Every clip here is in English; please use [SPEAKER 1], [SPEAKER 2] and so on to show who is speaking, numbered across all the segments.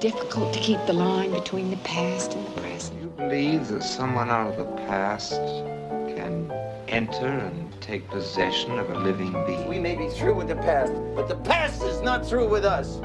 [SPEAKER 1] difficult to keep the line between the past and the present.
[SPEAKER 2] Do you believe that someone out of the past can enter and take possession of a living being?
[SPEAKER 3] We may be through with the past, but the past is not through with us.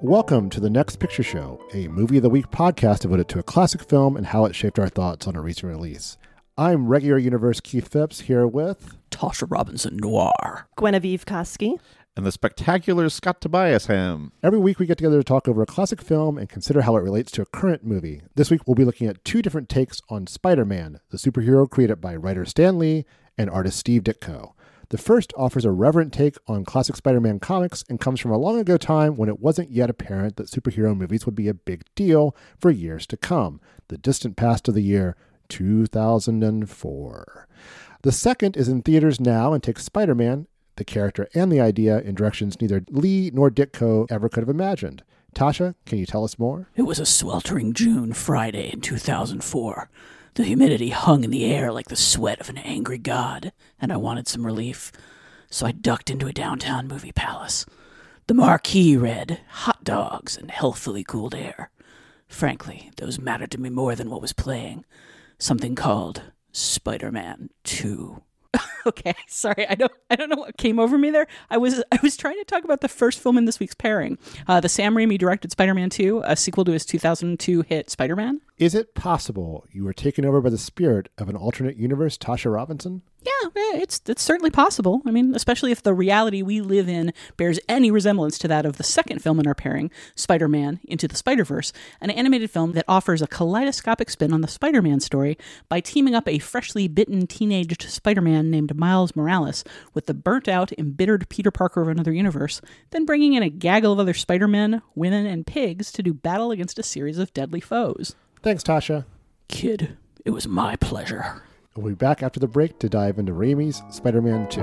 [SPEAKER 4] Welcome to the Next Picture Show, a movie of the week podcast devoted to a classic film and how it shaped our thoughts on a recent release. I'm regular universe Keith Phipps here with
[SPEAKER 5] Tasha Robinson Noir.
[SPEAKER 6] Genevieve Koski.
[SPEAKER 7] And the spectacular Scott Tobias ham.
[SPEAKER 4] Every week we get together to talk over a classic film and consider how it relates to a current movie. This week we'll be looking at two different takes on Spider-Man, the superhero created by writer Stan Lee and artist Steve Ditko. The first offers a reverent take on classic Spider-Man comics and comes from a long ago time when it wasn't yet apparent that superhero movies would be a big deal for years to come, the distant past of the year 2004. The second is in theaters now and takes Spider Man, the character and the idea, in directions neither Lee nor Ditko ever could have imagined. Tasha, can you tell us more?
[SPEAKER 5] It was a sweltering June Friday in 2004. The humidity hung in the air like the sweat of an angry god, and I wanted some relief. So I ducked into a downtown movie palace. The marquee read hot dogs and healthfully cooled air. Frankly, those mattered to me more than what was playing. Something called Spider Man 2. okay, sorry, I don't, I don't know what came over me there. I was, I was trying to talk about the first film in this week's pairing, uh, the Sam Raimi directed Spider-Man 2, a sequel to his 2002 hit Spider-Man.
[SPEAKER 4] Is it possible you were taken over by the spirit of an alternate universe, Tasha Robinson?
[SPEAKER 5] Eh, it's it's certainly possible. I mean, especially if the reality we live in bears any resemblance to that of the second film in our pairing, Spider-Man Into the Spider-Verse, an animated film that offers a kaleidoscopic spin on the Spider-Man story by teaming up a freshly bitten teenaged Spider-Man named Miles Morales with the burnt-out, embittered Peter Parker of another universe, then bringing in a gaggle of other Spider-Men, women, and pigs to do battle against a series of deadly foes.
[SPEAKER 4] Thanks, Tasha.
[SPEAKER 5] Kid, it was my pleasure.
[SPEAKER 4] We'll be back after the break to dive into Raimi's Spider Man 2.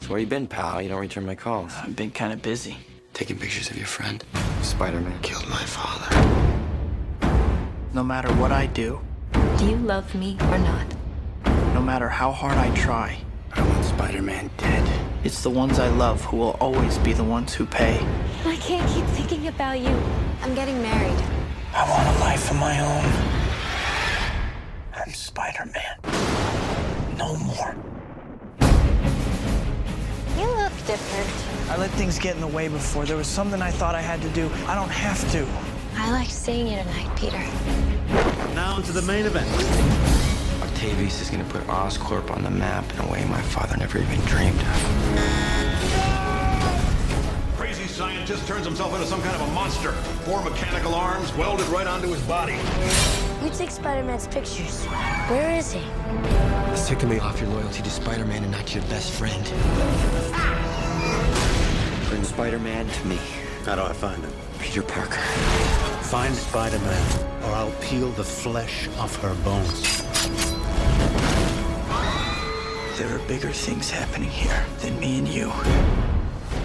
[SPEAKER 3] So where you been, pal? You don't return my calls.
[SPEAKER 8] I've been kind of busy.
[SPEAKER 3] Taking pictures of your friend. Spider-Man killed my father.
[SPEAKER 8] No matter what I do,
[SPEAKER 9] Do you love me or not?
[SPEAKER 8] no matter how hard I try,
[SPEAKER 3] I want Spider-Man dead.
[SPEAKER 8] it's the ones I love who will always be the ones who pay.
[SPEAKER 9] I can't keep thinking about you. I'm getting married.
[SPEAKER 8] I want a life of my own. I'm Spider-Man. No more.
[SPEAKER 9] You look different.
[SPEAKER 8] I let things get in the way before. There was something I thought I had to do. I don't have to.
[SPEAKER 9] I liked seeing you tonight, Peter.
[SPEAKER 10] Now to the main event.
[SPEAKER 3] Octavius is gonna put Oscorp on the map in a way my father never even dreamed of.
[SPEAKER 10] Crazy scientist turns himself into some kind of a monster. Four mechanical arms welded right onto his body.
[SPEAKER 9] You take Spider-Man's pictures. Where is he?
[SPEAKER 3] It's taking me off your loyalty to Spider-Man and not your best friend. Bring Spider-Man to me.
[SPEAKER 10] How do I find him?
[SPEAKER 3] Peter Parker.
[SPEAKER 10] Find Spider-Man, or I'll peel the flesh off her bones.
[SPEAKER 8] There are bigger things happening here than me and you.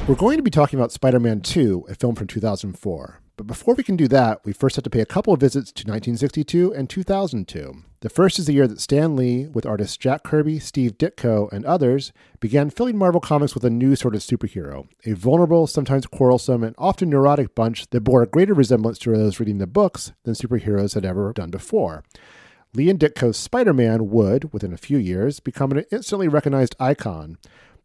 [SPEAKER 4] We're going to be talking about Spider Man 2, a film from 2004. But before we can do that, we first have to pay a couple of visits to 1962 and 2002. The first is the year that Stan Lee, with artists Jack Kirby, Steve Ditko, and others, began filling Marvel Comics with a new sort of superhero, a vulnerable, sometimes quarrelsome, and often neurotic bunch that bore a greater resemblance to those reading the books than superheroes had ever done before. Lee and Ditko's Spider Man would, within a few years, become an instantly recognized icon.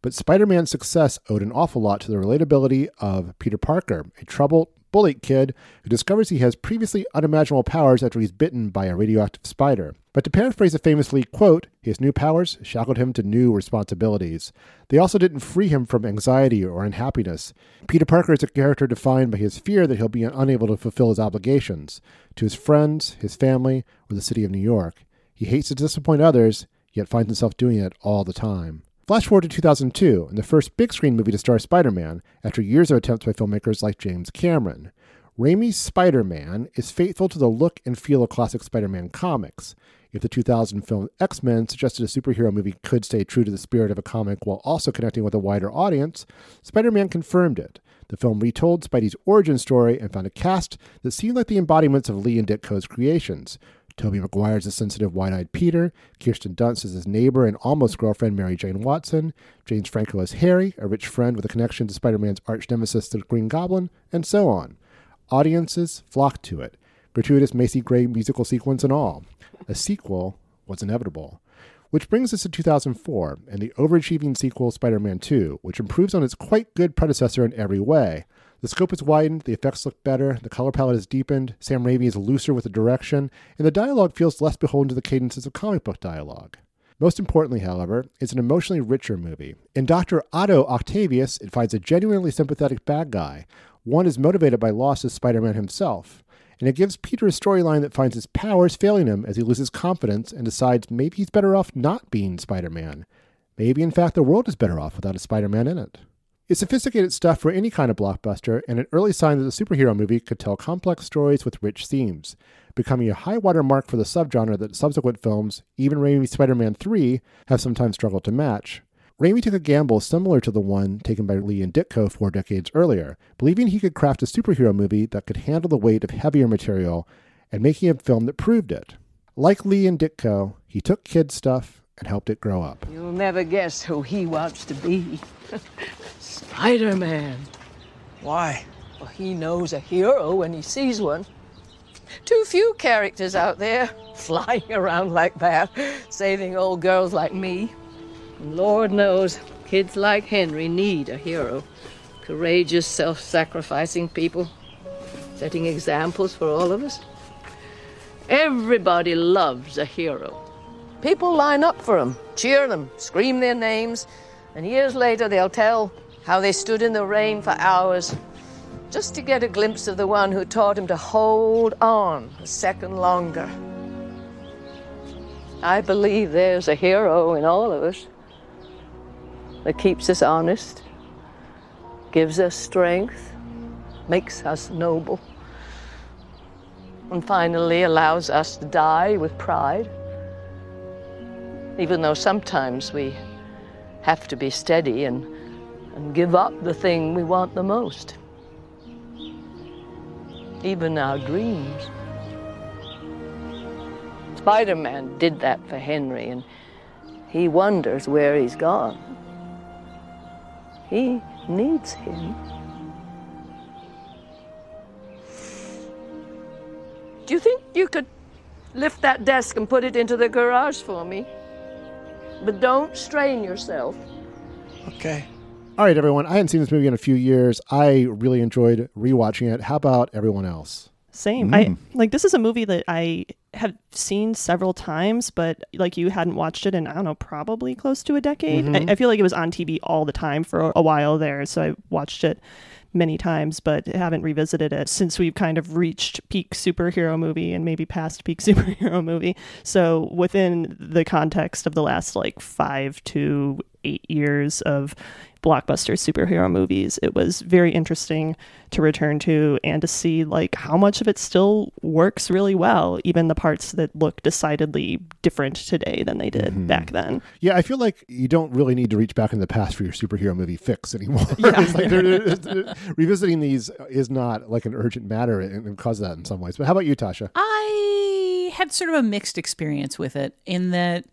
[SPEAKER 4] But Spider Man's success owed an awful lot to the relatability of Peter Parker, a troubled, bullied kid who discovers he has previously unimaginable powers after he's bitten by a radioactive spider. But to paraphrase a famously, quote, his new powers shackled him to new responsibilities. They also didn't free him from anxiety or unhappiness. Peter Parker is a character defined by his fear that he'll be unable to fulfill his obligations to his friends, his family, or the city of New York. He hates to disappoint others, yet finds himself doing it all the time. Flash forward to 2002, and the first big screen movie to star Spider Man, after years of attempts by filmmakers like James Cameron. Raimi's Spider Man is faithful to the look and feel of classic Spider Man comics. If the 2000 film X Men suggested a superhero movie could stay true to the spirit of a comic while also connecting with a wider audience, Spider Man confirmed it. The film retold Spidey's origin story and found a cast that seemed like the embodiments of Lee and Ditko's creations. Tobey Maguire is a sensitive, wide-eyed Peter. Kirsten Dunst is his neighbor and almost girlfriend, Mary Jane Watson. James Franco is Harry, a rich friend with a connection to Spider-Man's arch nemesis, the Green Goblin, and so on. Audiences flocked to it. Gratuitous Macy Gray musical sequence and all. A sequel was inevitable. Which brings us to 2004 and the overachieving sequel, Spider Man 2, which improves on its quite good predecessor in every way. The scope is widened, the effects look better, the color palette is deepened, Sam Raimi is looser with the direction, and the dialogue feels less beholden to the cadences of comic book dialogue. Most importantly, however, it's an emotionally richer movie. In Dr. Otto Octavius, it finds a genuinely sympathetic bad guy. One is motivated by loss as Spider Man himself and it gives Peter a storyline that finds his powers failing him as he loses confidence and decides maybe he's better off not being Spider Man. Maybe, in fact, the world is better off without a Spider Man in it. It's sophisticated stuff for any kind of blockbuster, and an early sign that a superhero movie could tell complex stories with rich themes, becoming a high water mark for the subgenre that subsequent films, even Raimi's Spider Man 3, have sometimes struggled to match. Raimi took a gamble similar to the one taken by Lee and Ditko four decades earlier, believing he could craft a superhero movie that could handle the weight of heavier material and making a film that proved it. Like Lee and Ditko, he took kid stuff and helped it grow up.
[SPEAKER 11] You'll never guess who he wants to be. Spider Man.
[SPEAKER 8] Why?
[SPEAKER 11] Well, he knows a hero when he sees one. Too few characters out there flying around like that, saving old girls like me. And Lord knows, kids like Henry need a hero. Courageous, self sacrificing people, setting examples for all of us. Everybody loves a hero. People line up for them, cheer them, scream their names, and years later they'll tell how they stood in the rain for hours just to get a glimpse of the one who taught him to hold on a second longer. I believe there's a hero in all of us that keeps us honest, gives us strength, makes us noble, and finally allows us to die with pride. Even though sometimes we have to be steady and, and give up the thing we want the most, even our dreams. Spider Man did that for Henry, and he wonders where he's gone. He needs him. Do you think you could lift that desk and put it into the garage for me? But don't strain yourself.
[SPEAKER 8] Okay.
[SPEAKER 4] All right, everyone. I hadn't seen this movie in a few years. I really enjoyed rewatching it. How about everyone else?
[SPEAKER 6] Same.
[SPEAKER 7] Mm.
[SPEAKER 6] I like this is a movie that I have seen several times, but like you hadn't watched it in I don't know, probably close to a decade.
[SPEAKER 4] Mhm.
[SPEAKER 6] I, I feel like it was on TV all the time for a while there, so I watched it many times, but haven't revisited it since we've kind of reached peak superhero movie and maybe past peak superhero movie. So within the context of the last like five to eight years of blockbuster superhero movies, it was very interesting to return to and to see like how much of it still works really well, even the parts that look decidedly different today than they did mm-hmm. back then.
[SPEAKER 4] Yeah, I feel like you don't really need to reach back in the past for your superhero movie fix anymore. It's like there- there- revisiting these is not like an urgent matter and, and cause that in some ways. But how about you, Tasha?
[SPEAKER 5] I had sort of a mixed experience with it in that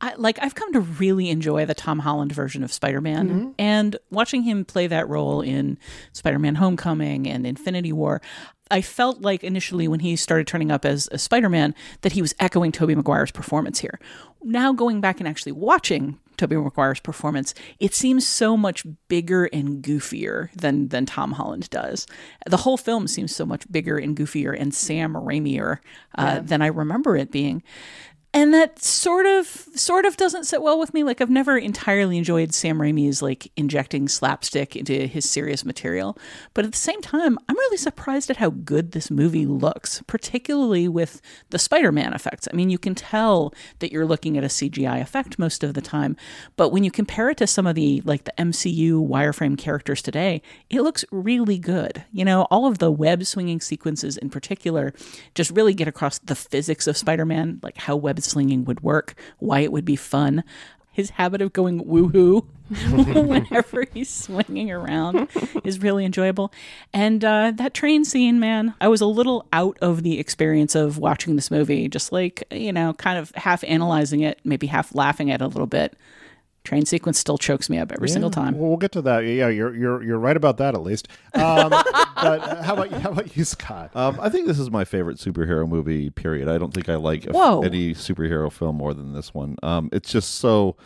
[SPEAKER 5] I like I've come to really enjoy the Tom Holland version of Spider-Man
[SPEAKER 12] Mhm.
[SPEAKER 5] and watching him play that role in Spider-Man Homecoming and Infinity War. I felt like initially when he started turning up as a Spider-Man that he was echoing Tobey Maguire's performance here. Now going back and actually watching Tobey Maguire's performance, it seems so much bigger and goofier than than Tom Holland does. The whole film seems so much bigger and goofier and Sam Raimier uh,
[SPEAKER 12] Yeah.
[SPEAKER 5] than I remember it being. And that sort of sort of doesn't sit well with me. Like I've never entirely enjoyed Sam Raimi's like injecting slapstick into his serious material. But at the same time, I'm really surprised at how good this movie looks, particularly with the Spider-Man effects. I mean, you can tell that you're looking at a CGI effect most of the time, but when you compare it to some of the like the MCU wireframe characters today, it looks really good. You know, all of the web swinging sequences in particular just really get across the physics of Spider-Man, like how web slinging would work, why it would be fun, his habit of going woohoo whenever he's swinging around is really enjoyable. And uh, that train scene, man, I was a little out of the experience of watching this movie, just like, you know, kind of half analyzing it, maybe half laughing at it a little bit. Train sequence still chokes me up every
[SPEAKER 4] Yeah,
[SPEAKER 5] single time.
[SPEAKER 4] Well, we'll get to that. Yeah, you're you're you're right about that at least. Um, but uh, how about how about you, Scott?
[SPEAKER 7] Um, I think this is my favorite superhero movie. Period. I don't think I like a-
[SPEAKER 5] Whoa.
[SPEAKER 7] any superhero film more than this one. Um, it's just so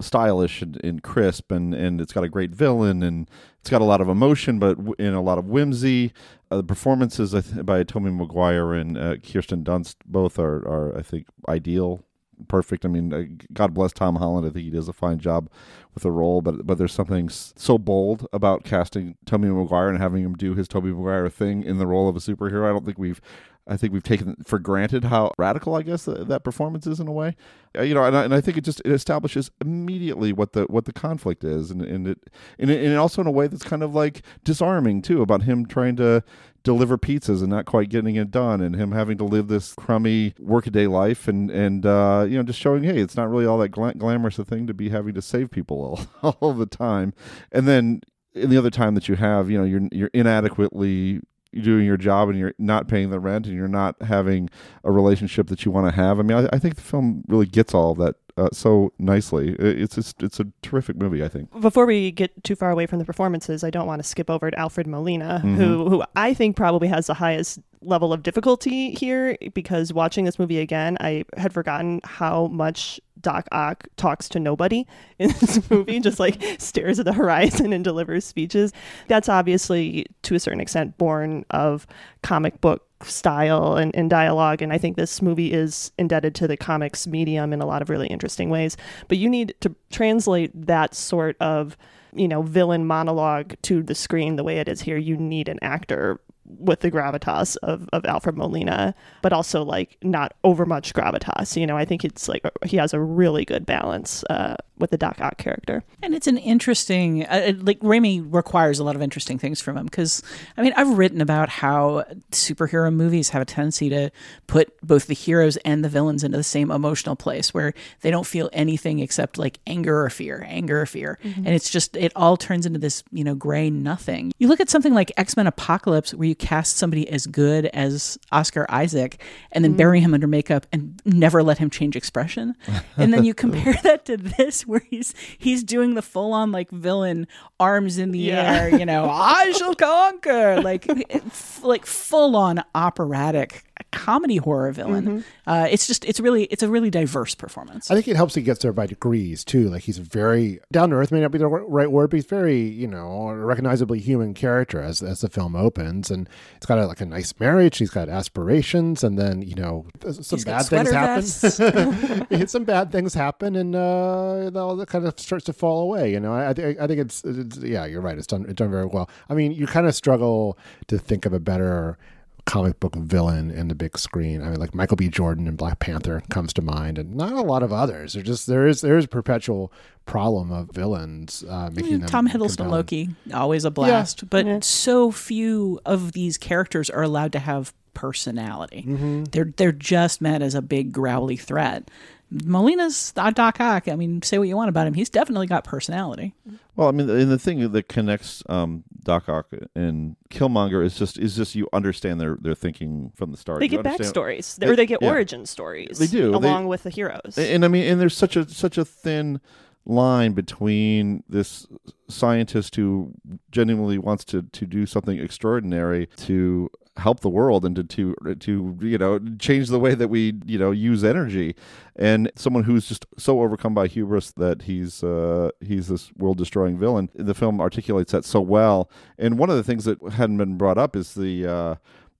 [SPEAKER 7] stylish and, and crisp, and and it's got a great villain, and it's got a lot of emotion, but w- in a lot of whimsy. Uh, the performances by Tommy Maguire and uh, Kirsten Dunst both are are I think ideal. Perfect. I mean, uh, God bless Tom Holland. I think he does a fine job with the role, but but there's something so bold about casting Tommy Maguire and having him do his Tommy Maguire thing in the role of a superhero. I don't think we've I think we've taken for granted how radical I guess that, that performance is in a way. Uh, you know, and I, and I think it just it establishes immediately what the what the conflict is, and and it and, it, and also in a way that's kind of like disarming too about him trying to deliver pizzas and not quite getting it done, and him having to live this crummy workaday life, and and uh, you know just showing hey, it's not really all that gla- glamorous a thing to be having to save people all, all the time, and then in the other time that you have, you know, you're you're inadequately doing your job and you're not paying the rent and you're not having a relationship that you want to have. I mean, I, I think the film really gets all of that uh, so nicely. It- It's just, it's a terrific movie. I think.
[SPEAKER 6] Before we get too far away from the performances, I don't want to skip over to Alfred Molina,
[SPEAKER 7] Mhm.
[SPEAKER 6] who who I think probably has the highest level of difficulty here because watching this movie again, I had forgotten how much Doc Ock talks to nobody in this movie, just like stares at the horizon and delivers speeches. That's obviously to a certain extent born of comic book style and, and dialogue. And I think this movie is indebted to the comics medium in a lot of really interesting ways. But you need to translate that sort of, you know, villain monologue to the screen the way it is here. You need an actor with the gravitas of, of Alfred Molina, but also like not over much gravitas. You know, I think it's like he has a really good balance uh, with the Doc Ock character.
[SPEAKER 5] And it's an interesting, uh, like Raimi requires a lot of interesting things from him because, I mean, I've written about how superhero movies have a tendency to put both the heroes and the villains into the same emotional place where they don't feel anything except like anger or fear, anger or fear.
[SPEAKER 12] Mhm.
[SPEAKER 5] And it's just, it all turns into this, you know, gray nothing. You look at something like X Men Apocalypse where you cast somebody as good as Oscar Isaac and then
[SPEAKER 12] Mhm.
[SPEAKER 5] bury him under makeup and never let him change expression. And then you compare that to this where he's he's doing the full on like villain arms in the
[SPEAKER 12] Yeah.
[SPEAKER 5] air, you know, I shall conquer like it's like full on operatic comedy horror villain.
[SPEAKER 4] Mhm.
[SPEAKER 5] Uh, it's just it's really it's a really diverse performance.
[SPEAKER 4] I think it helps he gets there by degrees too. Like he's very down to earth, may not be the right word, but he's very, you know, recognizably human character as as the film opens, and it's got a, like a nice marriage. He's got aspirations, and then you know some
[SPEAKER 5] He's
[SPEAKER 4] bad things happen. some bad things happen, and uh, all that kind of starts to fall away. You know, I, I think I think it's, it's yeah, you're right. It's done it's done very well. I mean, you kind of struggle to think of a better comic book villain in the big screen. I mean, like Michael B. Jordan in Black Panther comes to mind, and not a lot of others. There just there is there is a perpetual problem of villains uh, making them
[SPEAKER 5] Tom Hiddleston
[SPEAKER 4] compelling.
[SPEAKER 5] Loki, always a blast. But so few of these characters are allowed to have personality.
[SPEAKER 4] Mm-hmm.
[SPEAKER 5] They're they're just met as a big growly threat. Molina's Doc Ock. I mean, say what you want about him. He's definitely got personality.
[SPEAKER 7] Well, I mean, and the thing that connects um, Doc Ock and Killmonger is just is just you understand their their thinking from the start.
[SPEAKER 6] They
[SPEAKER 7] You
[SPEAKER 6] get backstories, or they get
[SPEAKER 7] yeah.
[SPEAKER 6] origin stories.
[SPEAKER 7] They do They-
[SPEAKER 6] along with the heroes.
[SPEAKER 7] And, and I mean, and there's such a such a thin line between this scientist who genuinely wants to to do something extraordinary to help the world and to to to you know change the way that we you know use energy. And someone who's just so overcome by hubris that he's uh he's this world destroying villain the film articulates that so well. And one of the things that hadn't been brought up is the uh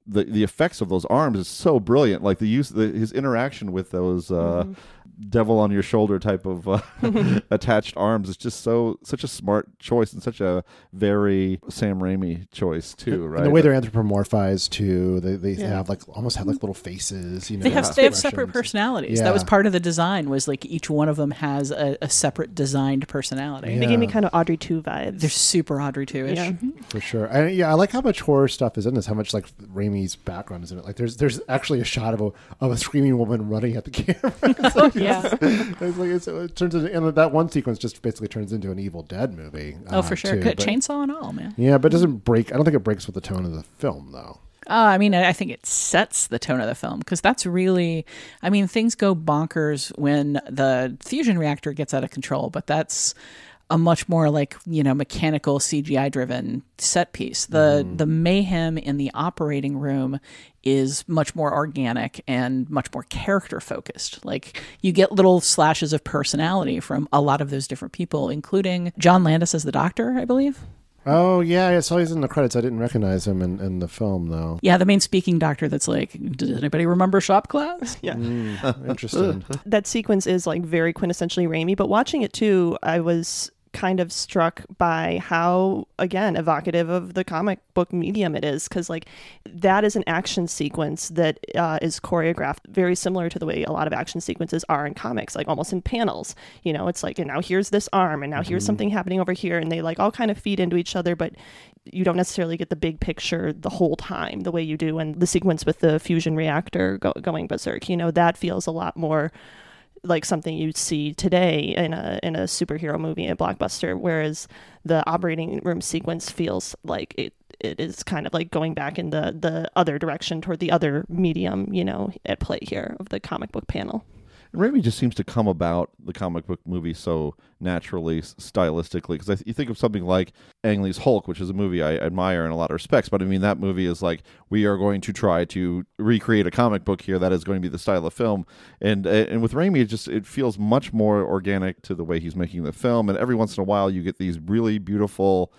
[SPEAKER 7] the the effects of those arms. Is so brilliant. Like the use the, his interaction with those uh, devil on your shoulder type of uh, attached arms It's just so such a smart choice and such a very Sam Raimi choice too. Right?
[SPEAKER 4] And the way they're anthropomorphized too, they they
[SPEAKER 5] Yeah.
[SPEAKER 4] have like almost have like little faces. You know,
[SPEAKER 5] They have they have separate personalities.
[SPEAKER 4] Yeah.
[SPEAKER 5] That was part of the design. Was like each one of them has a, a separate designed personality.
[SPEAKER 6] They gave me kind of Audrey 2 vibes.
[SPEAKER 5] They're super Audrey 2 ish.
[SPEAKER 6] Yeah.
[SPEAKER 4] for sure. And yeah, I like how much horror stuff is in this. How much like Raimi's background is in it. Like there's there's actually a shot of a of a screaming woman running at the camera. It's like-
[SPEAKER 5] Yeah.
[SPEAKER 4] it's like it's, it turns into and that one sequence just basically turns into an Evil Dead movie.
[SPEAKER 5] Oh,
[SPEAKER 4] uh,
[SPEAKER 5] for sure.
[SPEAKER 4] too, but-
[SPEAKER 5] chainsaw and all, man.
[SPEAKER 4] Yeah, but it doesn't break. I don't think it breaks with the tone of the film, though.
[SPEAKER 5] Uh, I mean, I I think it sets the tone of the film because that's really, I mean, things go bonkers when the fusion reactor gets out of control, but that's a much more like you know mechanical CGI driven set piece. The the mayhem in the operating room is much more organic and much more character focused. Like you get little slashes of personality from a lot of those different people, including John Landis as the doctor, I believe.
[SPEAKER 4] Oh yeah, I saw he's in the credits. I didn't recognize him in, in the film though.
[SPEAKER 5] Yeah, the main speaking doctor that's like, does anybody remember shop class?
[SPEAKER 6] Yeah.
[SPEAKER 4] Mm, interesting.
[SPEAKER 6] that sequence is like very quintessentially Raimi, but watching it too, I was kind of struck by how again evocative of the comic book medium it is because like that is an action sequence that uh, is choreographed very similar to the way a lot of action sequences are in comics like almost in panels you know it's like and now here's this arm and now here's
[SPEAKER 12] Mhm.
[SPEAKER 6] something happening over here and they like all kind of feed into each other but you don't necessarily get the big picture the whole time the way you do in the sequence with the fusion reactor go- going berserk you know that feels a lot more like something you'd see today in a in a superhero movie, a blockbuster, whereas the operating room sequence feels like it it is kind of like going back in the the other direction toward the other medium, you know, at play here of the comic book panel.
[SPEAKER 7] And Raimi just seems to come about the comic book movie so naturally, stylistically. Because th- you think of something like Ang Lee's Hulk, which is a movie I admire in a lot of respects. But I mean, that movie is like we are going to try to recreate a comic book here that is going to be the style of film. And and with Raimi, it just it feels much more organic to the way he's making the film. And every once in a while, you get these really beautiful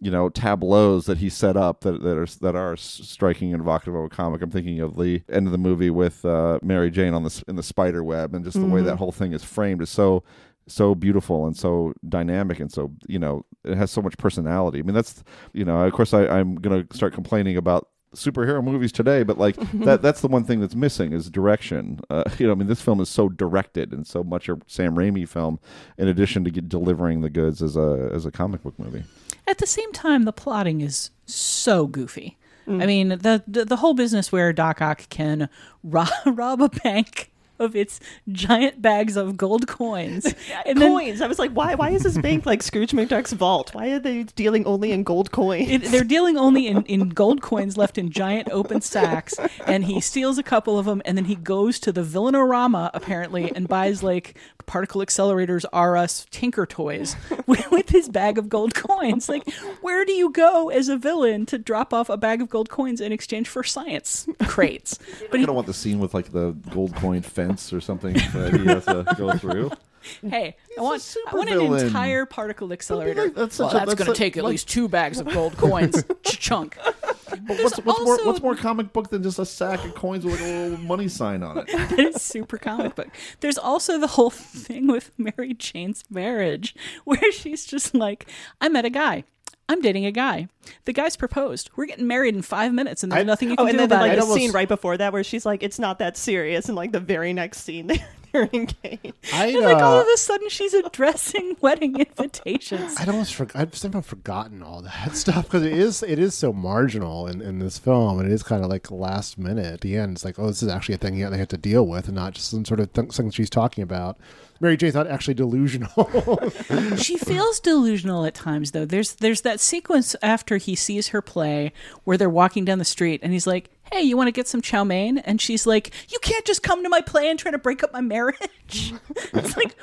[SPEAKER 7] you know tableaus that he set up that, that are that are striking and evocative of a comic. I'm thinking of the end of the movie with uh, Mary Jane on the in the spider web, and just the way
[SPEAKER 12] Mhm.
[SPEAKER 7] that whole thing is framed is so so beautiful and so dynamic and so you know it has so much personality. I mean that's you know of course I, I'm gonna start complaining about superhero movies today but like that that's the one thing that's missing is direction uh, you know i mean this film is so directed and so much a sam raimi film in addition to delivering the goods as a as a comic book movie
[SPEAKER 5] At the same time, the plotting is so goofy. I mm. mean, the, the the whole business where Doc Ock can rob, rob a bank of its giant bags of gold coins. and then-
[SPEAKER 6] coins. I was like, why? Why is this bank like Scrooge McDuck's vault? Why are they dealing only in gold coins?
[SPEAKER 5] It, they're dealing only in, in gold coins left in giant open sacks, and he steals a couple of them, and then he goes to the Villanorama apparently and buys like particle accelerators R Us Tinker toys with, with his bag of gold coins. Like, where do you go as a villain to drop off a bag of gold coins in exchange for science crates?
[SPEAKER 7] But you don't want the scene with like the gold coin fence or something that he has to go through.
[SPEAKER 5] Hey, I want I want an entire particle accelerator.
[SPEAKER 7] that's
[SPEAKER 5] well,
[SPEAKER 7] such a-
[SPEAKER 5] that's
[SPEAKER 7] that's
[SPEAKER 5] going to take at
[SPEAKER 7] like-
[SPEAKER 5] least two bags of gold coins. Chunk.
[SPEAKER 7] But what's, what's more what's more comic book than just a sack of coins with like a little money sign on it?
[SPEAKER 5] that is super comic book. There's also the whole thing with Mary Jane's marriage where she's just like, I met a guy. I'm dating a guy. The guy's proposed. We're getting married in five minutes, and there's nothing you oh, can
[SPEAKER 6] oh, and
[SPEAKER 5] do
[SPEAKER 6] then
[SPEAKER 5] about
[SPEAKER 6] like
[SPEAKER 5] it.
[SPEAKER 6] the scene right before that where she's like, "It's not that serious," and like the very next scene, they're, they're engaged.
[SPEAKER 4] I
[SPEAKER 5] And like all
[SPEAKER 4] uh,
[SPEAKER 5] of a sudden, she's addressing wedding invitations.
[SPEAKER 4] I'd almost for, I've somehow forgotten all that stuff because it is it is so marginal in, in this film, and it is kind of like last minute at the end. It's like, oh, this is actually a thing yeah, they have to deal with, and not just some sort of th- thing she's talking about. Mary Jane's not actually delusional.
[SPEAKER 5] she feels delusional at times though there's there's that sequence after he sees her play where they're walking down the street and he's like hey you want to get some chow mein and she's like you can't just come to my play and try to break up my marriage it's like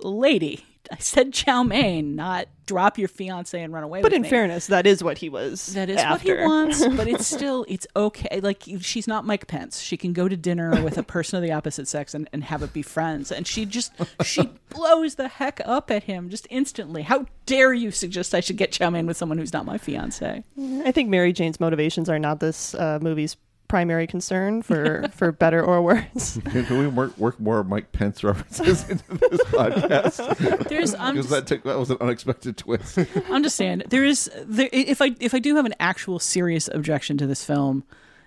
[SPEAKER 5] lady i said chow mein not drop your fiance and run away
[SPEAKER 6] But in
[SPEAKER 5] me.
[SPEAKER 6] fairness, that is what he was.
[SPEAKER 5] that is
[SPEAKER 6] after.
[SPEAKER 5] what he wants, but it's still it's okay. Like she's not Mike Pence. She can go to dinner with a person of the opposite sex and, and have it be friends. And she just she blows the heck up at him just instantly. How dare you suggest I should get chow mein with someone who's not my fiance?
[SPEAKER 6] I think Mary Jane's motivations are not this uh, movie's primary concern for for better or worse.
[SPEAKER 7] Can, can we work, work more Mike Pence references into this podcast?
[SPEAKER 5] There's- I'm
[SPEAKER 7] because that took that was an unexpected twist.
[SPEAKER 5] I'm just saying there is there if I if I do have an actual serious objection to this film,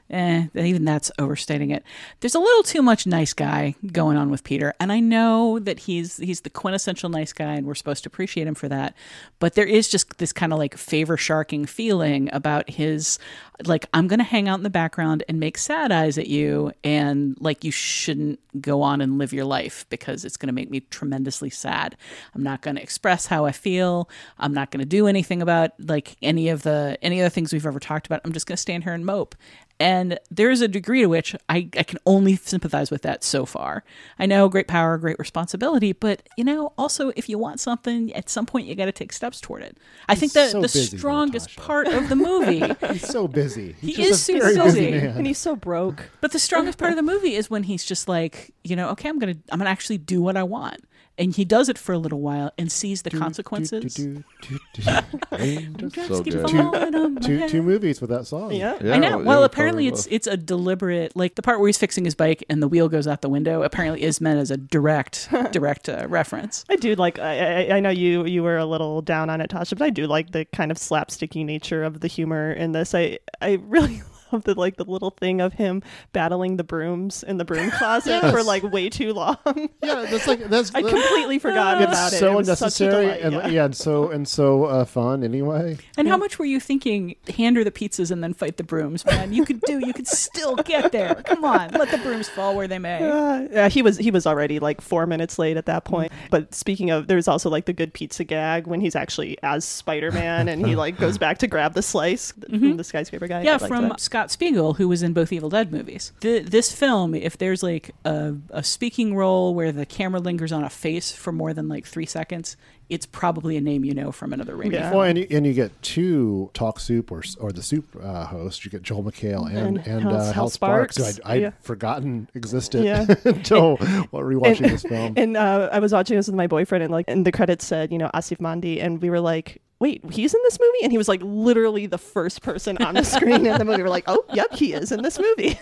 [SPEAKER 5] eh, even that's overstating it. There's a little too much nice guy going on with Peter, and I know that he's he's the quintessential nice guy, and we're supposed to appreciate him for that. But there is just this kind of like favor sharking feeling about his like I'm gonna hang out in the background and make sad eyes at you, and like you shouldn't go on and live your life because it's gonna make me tremendously sad. I'm not gonna express how I feel. I'm not gonna do anything about like any of the any of the things we've ever talked about. I'm just gonna stand here and mope. And there's a degree to which I, I can only sympathize with that so far. I know great power, great responsibility, but you know, also if you want something, at some point you got to take steps toward it. I think that
[SPEAKER 4] so
[SPEAKER 5] the
[SPEAKER 4] busy,
[SPEAKER 5] strongest part of the movie
[SPEAKER 4] He's so busy. He's
[SPEAKER 5] He
[SPEAKER 4] just
[SPEAKER 5] is
[SPEAKER 4] a
[SPEAKER 5] super
[SPEAKER 4] very
[SPEAKER 5] busy.
[SPEAKER 4] busy man.
[SPEAKER 6] and he's so broke.
[SPEAKER 5] But the strongest part of the movie is when he's just like, you know, okay, I'm gonna, I'm gonna actually do what I want, and he does it for a little while and sees the consequences.
[SPEAKER 4] Do, do, do.
[SPEAKER 7] So
[SPEAKER 4] two, movies with that song.
[SPEAKER 6] Yeah.
[SPEAKER 7] Yeah,
[SPEAKER 5] I know.
[SPEAKER 7] it
[SPEAKER 5] Well, apparently it's
[SPEAKER 7] both.
[SPEAKER 5] it's a deliberate like the part where he's fixing his bike and the wheel goes out the window. Apparently, is meant as a direct direct uh, reference.
[SPEAKER 6] I do like. I, I I know you you were a little down on it, Tasha, but I do like the kind of slapsticky nature of the humor in this. I I really love the like the little thing of him battling the brooms in the broom closet
[SPEAKER 4] Yes.
[SPEAKER 6] for like way too long.
[SPEAKER 4] Yeah, that's like that's
[SPEAKER 6] I completely forgot
[SPEAKER 4] it's
[SPEAKER 6] about it.
[SPEAKER 4] so
[SPEAKER 6] It was
[SPEAKER 4] unnecessary
[SPEAKER 6] delight,
[SPEAKER 4] and
[SPEAKER 6] yeah.
[SPEAKER 4] yeah. and so and so uh, fun anyway.
[SPEAKER 5] And how much were you thinking? Hand her the pizzas and then fight the brooms, man. You could do. You could still get there. Come on, let the brooms fall where they may.
[SPEAKER 6] Uh, yeah, he was he was already like four minutes late at that point. But speaking of, there's also like the good pizza gag when he's actually as Spider Man and he like goes back to grab the slice from the skyscraper guy.
[SPEAKER 5] Mm-hmm. Yeah, from
[SPEAKER 6] that.
[SPEAKER 5] Scott Spiegel, who was in both Evil Dead movies. Th this film, if there's like a, a speaking role where the camera lingers on a face for more than like three seconds, it's probably a name you know from another Raimi
[SPEAKER 6] Yeah.
[SPEAKER 4] Well, and you, and you get two talk soup or or the soup uh, host. You get Joel McHale and
[SPEAKER 6] And
[SPEAKER 4] and,
[SPEAKER 6] Hal-
[SPEAKER 4] uh,
[SPEAKER 6] Hal
[SPEAKER 4] Hal Sparks, who
[SPEAKER 6] Sparks,
[SPEAKER 4] I'd, I'd
[SPEAKER 6] yeah.
[SPEAKER 4] forgotten existed
[SPEAKER 6] Yeah.
[SPEAKER 4] until while rewatching
[SPEAKER 6] and,
[SPEAKER 4] this film.
[SPEAKER 6] And uh, I was watching this with my boyfriend, and like, and the credits said, you know, Aasif Mandvi, and we were like, "Wait, he's in this movie?" And he was like, literally the first person on the screen in the movie. We're like, "Oh, yep, he is in this movie."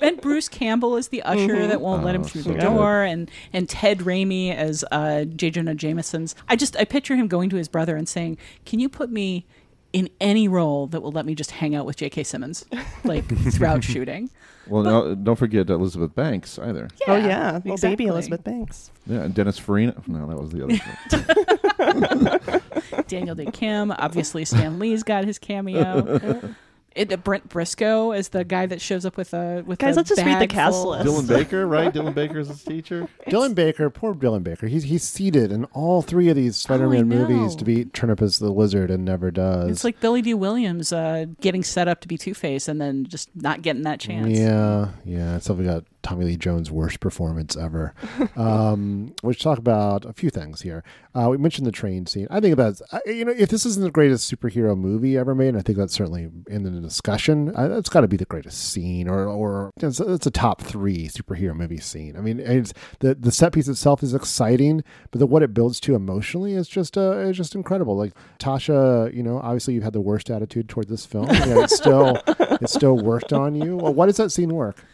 [SPEAKER 5] and Bruce Campbell is the usher
[SPEAKER 6] Mhm.
[SPEAKER 5] that won't let him
[SPEAKER 7] Oh,
[SPEAKER 5] through
[SPEAKER 7] so
[SPEAKER 5] the
[SPEAKER 7] good.
[SPEAKER 5] door, and and Ted Raimi as uh, J. Jonah Jameson's. I just I picture him going to his brother and saying, "Can you put me in any role that will let me just hang out with J.K. Simmons, like throughout shooting?"
[SPEAKER 7] Well, no, don't forget Elizabeth Banks either.
[SPEAKER 6] oh yeah, well,
[SPEAKER 5] exactly.
[SPEAKER 6] baby Elizabeth Banks.
[SPEAKER 7] Yeah, and Dennis Farina. No, that was the other.
[SPEAKER 5] Daniel Dae Kim, obviously Stan Lee's got his cameo. It, uh, Brent Briscoe is the guy that shows up with a with
[SPEAKER 6] Guys,
[SPEAKER 5] a
[SPEAKER 6] let's just read the cast list.
[SPEAKER 7] Dylan Baker, right? Dylan Baker is his teacher.
[SPEAKER 4] Dylan Baker, poor Dylan Baker. He's he's seated in all three of these Spider-Man
[SPEAKER 5] know.
[SPEAKER 4] movies to be turn up as the lizard and never does.
[SPEAKER 5] It's like Billy Dee Williams uh, getting set up to be Two Face and then just not getting that chance.
[SPEAKER 4] Yeah, yeah. So we got Tommy Lee Jones' worst performance ever. um, let's talk about a few things here. Uh, we mentioned the train scene. I think that's you know if this isn't the greatest superhero movie ever made, I think that's certainly in the discussion. I, that's got to be the greatest scene, or or it's, it's a top three superhero movie scene. I mean, it's the the set piece itself is exciting, but the what it builds to emotionally is just uh, is just incredible. Like Tasha, you know, obviously you've had the worst attitude toward this film. Yeah, it's still it still worked on you. Well, why does that scene work?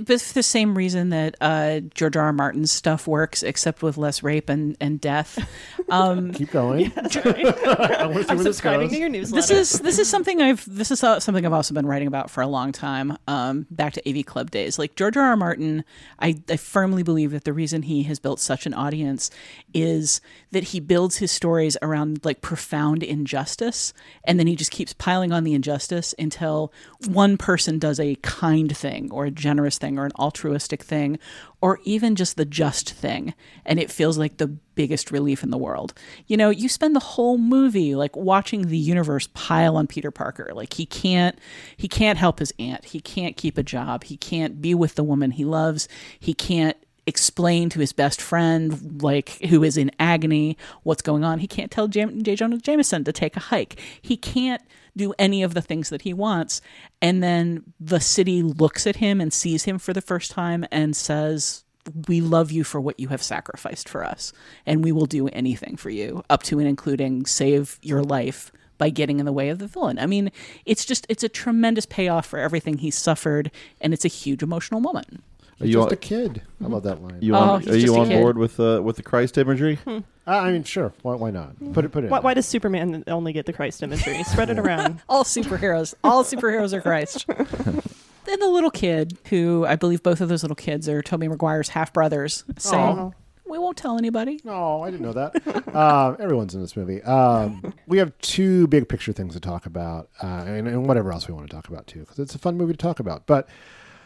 [SPEAKER 5] But for the same reason that uh, George R. R. Martin's stuff works, except with less rape and, and death. Um,
[SPEAKER 4] Keep going.
[SPEAKER 6] I want to see
[SPEAKER 4] I'm
[SPEAKER 6] where this subscribing
[SPEAKER 4] goes.
[SPEAKER 6] to your newsletter.
[SPEAKER 5] this is this is something I've this is uh, something I've also been writing about for a long time. Um, back to AV Club days, like George R. R. Martin, I, I firmly believe that the reason he has built such an audience is that he builds his stories around like profound injustice, and then he just keeps piling on the injustice until one person does a kind thing or a generous thing or an altruistic thing or even just the just thing and it feels like the biggest relief in the world. You know you spend the whole movie like watching the universe pile on peter parker. Like he can't he can't help his aunt. He can't keep a job. He can't be with the woman he loves. He can't explain to his best friend like who is in agony what's going on. He can't tell Jam- j. Jonah jameson to take a hike. He can't do any of the things that he wants. And then the city looks at him and sees him for the first time and says we love you for what you have sacrificed for us and we will do anything for you up to and including save your life by getting in the way of the villain. I mean it's just it's a tremendous payoff for everything he's suffered and it's a huge emotional moment
[SPEAKER 7] Are you
[SPEAKER 4] just
[SPEAKER 7] on-
[SPEAKER 4] a kid. I love that line.
[SPEAKER 7] You
[SPEAKER 5] Oh,
[SPEAKER 7] on,
[SPEAKER 5] he's
[SPEAKER 7] are you on
[SPEAKER 5] kid.
[SPEAKER 7] board with uh, with the Christ imagery?
[SPEAKER 6] Hmm.
[SPEAKER 4] Uh, I mean, sure. Why, why not? Put it. Put it.
[SPEAKER 6] Why, why does Superman only get the Christ imagery? Spread it around.
[SPEAKER 5] all superheroes. All superheroes are Christ. then the little kid, who I believe both of those little kids are Tobey Maguire's half brothers, saying,
[SPEAKER 4] Aw.
[SPEAKER 5] "We won't tell anybody."
[SPEAKER 4] No, I didn't know that. uh, everyone's in this movie. Um, we have two big picture things to talk about, uh, and, and whatever else we want to talk about too, because it's a fun movie to talk about. But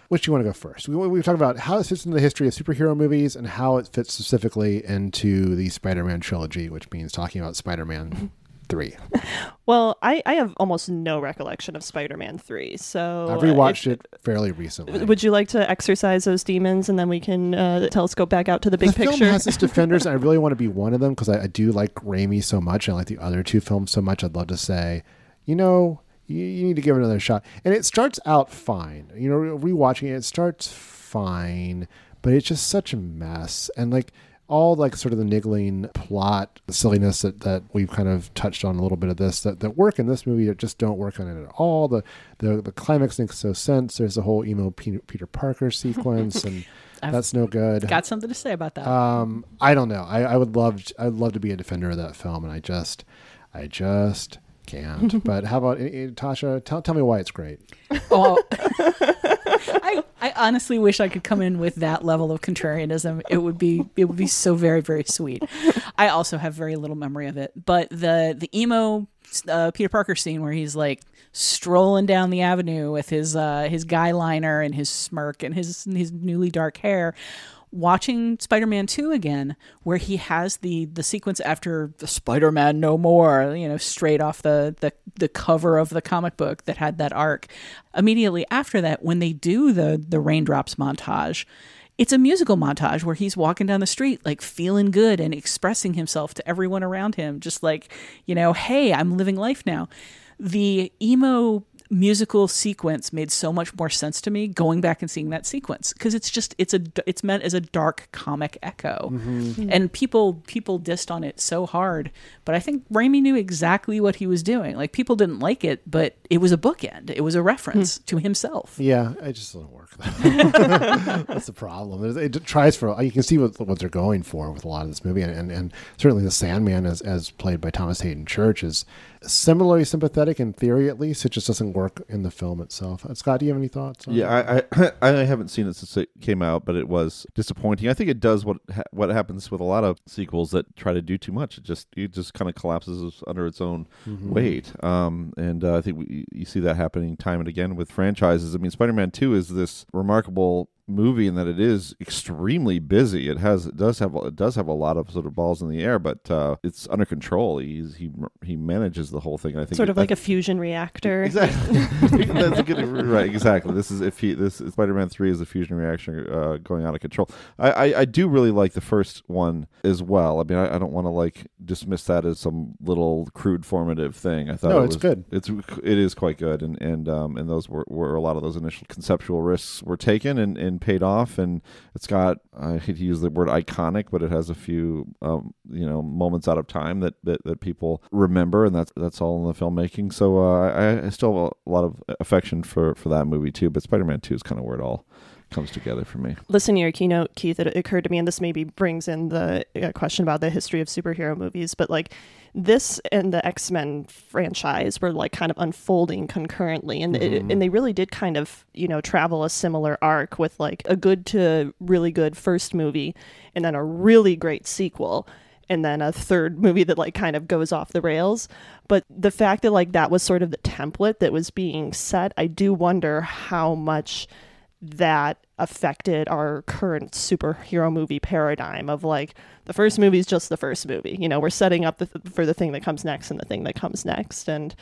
[SPEAKER 4] which do you want to go first? We, we talk about how it fits into the history of superhero movies and how it fits specifically into the Spider-Man trilogy, which means talking about Spider-Man three.
[SPEAKER 6] Well, I, I have almost no recollection of Spider-Man three, so
[SPEAKER 4] I've
[SPEAKER 6] uh,
[SPEAKER 4] rewatched
[SPEAKER 6] if-
[SPEAKER 4] it fairly recently.
[SPEAKER 6] Would you like to exercise those demons, and then we can uh, telescope back out to the big
[SPEAKER 4] the
[SPEAKER 6] picture?
[SPEAKER 4] film has its defenders, and I really want to be one of them because I, I do like Raimi so much. And I like the other two films so much. I'd love to say, you know, you, you need to give it another shot. And it starts out fine. You know, rewatching it, it starts fine, but it's just such a mess. And like all like sort of the niggling plot, the silliness that, that we've kind of touched on a little bit of this that, that work in this movie that just don't work on it at all. The the, the climax makes no sense. There's a whole emo Peter, Peter Parker sequence and
[SPEAKER 5] I've
[SPEAKER 4] that's no good.
[SPEAKER 5] Got something to say about that?
[SPEAKER 4] Um, I don't know. I, I would love. I'd love to be a defender of that film, and I just, I just can't. but how about eh, eh, Tasha? Tell tell me why it's great.
[SPEAKER 5] oh, I, I honestly wish I could come in with that level of contrarianism. It would be it would be so very very sweet. I also have very little memory of it, but the the emo uh, Peter Parker scene where he's like strolling down the avenue with his uh, his guy liner and his smirk and his his newly dark hair. Watching Spider-Man 2 again, where he has the the sequence after the Spider-Man No More, you know, straight off the, the the cover of the comic book that had that arc. Immediately after that, when they do the the raindrops montage, it's a musical montage where he's walking down the street like feeling good and expressing himself to everyone around him just like you know hey i'm living life now the emo musical sequence made so much more sense to me going back and seeing that sequence because it's just it's a it's meant as a dark comic echo
[SPEAKER 4] Mhm.
[SPEAKER 5] and people people dissed on it so hard but i think Raimi knew exactly what he was doing like people didn't like it but it was a bookend it was a reference to himself
[SPEAKER 4] Yeah, it just doesn't work. That's the problem. There's- It tries for you can see what what they're going for with a lot of this movie, and and, and certainly the Sandman, as as played by Thomas Haden Church, is similarly sympathetic in theory, at least. It just doesn't work in the film itself. Uh, Scott, do you have any thoughts? on?
[SPEAKER 7] Yeah, I, I I haven't seen it since it came out, but it was disappointing. I think it does what ha- what happens with a lot of sequels that try to do too much. It just it just kind of collapses under its own
[SPEAKER 4] Mhm.
[SPEAKER 7] weight. Um, and uh, I think we, you see that happening time and again with franchises. I mean, Spider-Man Two is this remarkable movie in that it is extremely busy. It has it does have it does have a lot of sort of balls in the air, but uh, it's under control. He's, he he manages the whole thing. I think
[SPEAKER 6] sort of
[SPEAKER 7] I
[SPEAKER 6] like a fusion reactor.
[SPEAKER 7] Exactly. That's a good right. Exactly. This is if he this Spider-Man Three is a fusion reaction uh, going out of control. I, I I do really like the first one as well. I mean, I, I don't want to like dismiss that as some little crude formative thing. I thought
[SPEAKER 4] No,
[SPEAKER 7] it
[SPEAKER 4] it's
[SPEAKER 7] was,
[SPEAKER 4] good.
[SPEAKER 7] It's it is quite good, and and um and those were, were a lot of those initial conceptual risks were taken and, and paid off, and it's got I hate to use the word iconic, but it has a few um you know moments out of time that that, that people remember, and that's that's all in the filmmaking. So uh, I, I still have a lot of affection for for that movie too, but Spider-Man Two is kind of where it all comes together for me.
[SPEAKER 6] Listen to your keynote, Keith. It occurred to me, and this maybe brings in the uh, question about the history of superhero movies, but like this and the X Men franchise were like kind of unfolding concurrently, and it,
[SPEAKER 12] Mhm.
[SPEAKER 6] and they really did kind of you know travel a similar arc with like a good to really good first movie, and then a really great sequel. And then a third movie that like kind of goes off the rails. But the fact that like that was sort of the template that was being set, I do wonder how much that affected our current superhero movie paradigm of like the first movie is just the first movie. You know, we're setting up the th- for the thing that comes next and the thing that comes next, and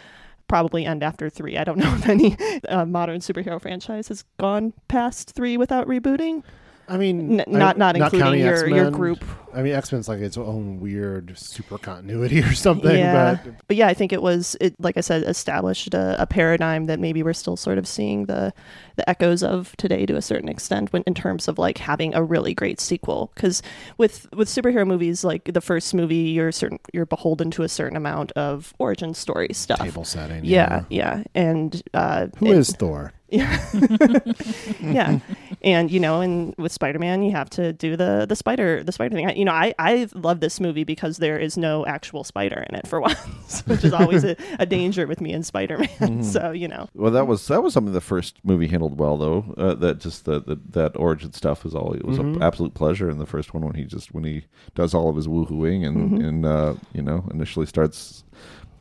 [SPEAKER 6] probably end after three. I don't know if any uh, modern superhero franchise has gone past three without rebooting.
[SPEAKER 4] I mean,
[SPEAKER 6] N- not not including
[SPEAKER 4] counting
[SPEAKER 6] your your group.
[SPEAKER 4] I mean, X Men's like its own weird super continuity or something.
[SPEAKER 6] yeah,
[SPEAKER 4] But
[SPEAKER 6] yeah, I think it was it. Like I said, established a, a paradigm that maybe we're still sort of seeing the the echoes of today to a certain extent, when in terms of like having a really great sequel. Because with with superhero movies, like the first movie, you're certain you're beholden to a certain amount of origin story stuff,
[SPEAKER 4] Table setting,
[SPEAKER 6] Yeah, yeah, and uh,
[SPEAKER 4] Who
[SPEAKER 6] it-
[SPEAKER 4] is Thor?
[SPEAKER 6] Yeah yeah. and you know and with spider-man you have to do the the spider the spider thing I, you know i i love this movie because there is no actual spider in it for once which is always a, a danger with me in spider-man
[SPEAKER 7] Mhm.
[SPEAKER 6] so you know
[SPEAKER 7] Well, that was that was something the first movie handled well, though. Uh, that just the, the that origin stuff was all it was
[SPEAKER 6] Mhm.
[SPEAKER 7] an absolute pleasure in the first one when he just when he does all of his woohooing and
[SPEAKER 6] Mhm.
[SPEAKER 7] and uh, you know initially starts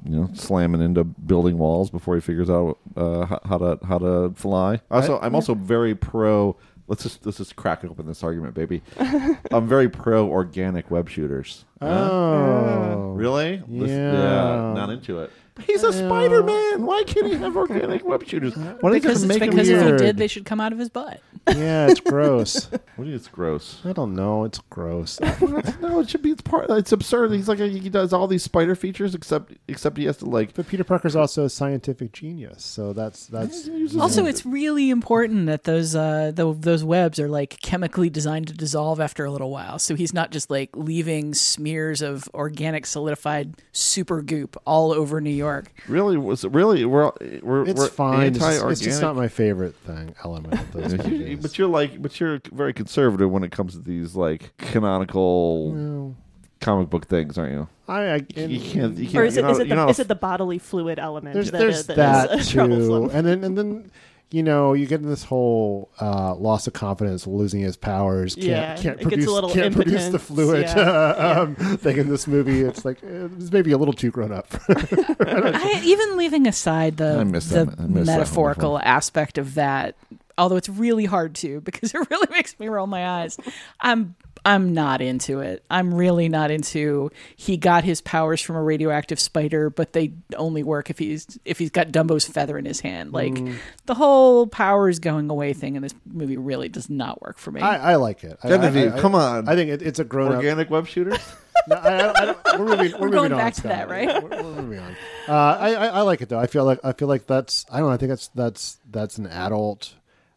[SPEAKER 7] you know slamming into building walls before he figures out uh, how, how to how to fly. Also,
[SPEAKER 6] I-
[SPEAKER 7] I'm also very pro. Let's just let's just crack open this argument, baby. I'm very pro organic web shooters. Huh?
[SPEAKER 4] Oh.
[SPEAKER 7] really? This-
[SPEAKER 4] Yeah.
[SPEAKER 7] not into it. He's a Spider Man. Why can't he have organic web shooters? Why don't they
[SPEAKER 5] because
[SPEAKER 7] just make him
[SPEAKER 5] because if he did, they should come out of his butt.
[SPEAKER 4] Yeah, it's gross.
[SPEAKER 7] What do you it's gross?
[SPEAKER 4] I don't know. It's gross.
[SPEAKER 7] no, it should be. It's part. It's absurd. He's like he does all these spider features, except except he has to like.
[SPEAKER 4] But Peter Parker's also a scientific genius, so that's that's.
[SPEAKER 5] Also, it's really important that those uh, tho- those webs are like chemically designed to dissolve after a little while. So he's not just like leaving smears of organic solidified super goop all over New York.
[SPEAKER 7] Really, was really? We're we're
[SPEAKER 4] It's
[SPEAKER 7] we're
[SPEAKER 4] fine. It's just, it's just not my favorite thing element of those
[SPEAKER 7] You- but you're like, but you're very conservative when it comes to these like canonical
[SPEAKER 4] No.
[SPEAKER 7] comic book things, aren't you?
[SPEAKER 4] I, I
[SPEAKER 7] you can't. You can't
[SPEAKER 6] or is it,
[SPEAKER 7] you're
[SPEAKER 6] is it, the,
[SPEAKER 7] not
[SPEAKER 6] is it the bodily fluid element
[SPEAKER 4] there's
[SPEAKER 6] that,
[SPEAKER 4] there's
[SPEAKER 6] that
[SPEAKER 4] that
[SPEAKER 6] is
[SPEAKER 4] too, and then and then you know you get in this whole uh, loss of confidence, losing his powers, can't
[SPEAKER 6] Yeah,
[SPEAKER 4] can't
[SPEAKER 6] it gets a
[SPEAKER 4] produce can't produce the fluid
[SPEAKER 6] yeah,
[SPEAKER 4] um, thing in this movie. It's like uh, it's maybe a little too grown up.
[SPEAKER 5] I, even leaving aside the, the
[SPEAKER 7] that- I miss that
[SPEAKER 5] metaphorical aspect of that, although it's really hard to because it really makes me roll my eyes. I'm I'm not into it. I'm really not into. He got his powers from a radioactive spider, but they only work if he's if he's got Dumbo's feather in his hand. Like
[SPEAKER 4] Mm.
[SPEAKER 5] the whole powers going away thing in this movie really does not work for me.
[SPEAKER 4] I, I like it. I-
[SPEAKER 7] Genevieve,
[SPEAKER 4] I- I-
[SPEAKER 7] come on.
[SPEAKER 4] I think it, it's a grown up.
[SPEAKER 7] organic web shooters.
[SPEAKER 4] No, I, I, I don't, we're moving. We're,
[SPEAKER 5] We're
[SPEAKER 4] moving
[SPEAKER 5] going
[SPEAKER 4] on,
[SPEAKER 5] back to
[SPEAKER 4] Scott.
[SPEAKER 5] that, right?
[SPEAKER 4] We're, we're moving on. Uh, I, I I like it though. I feel like I feel like that's I don't know. I think that's that's that's an adult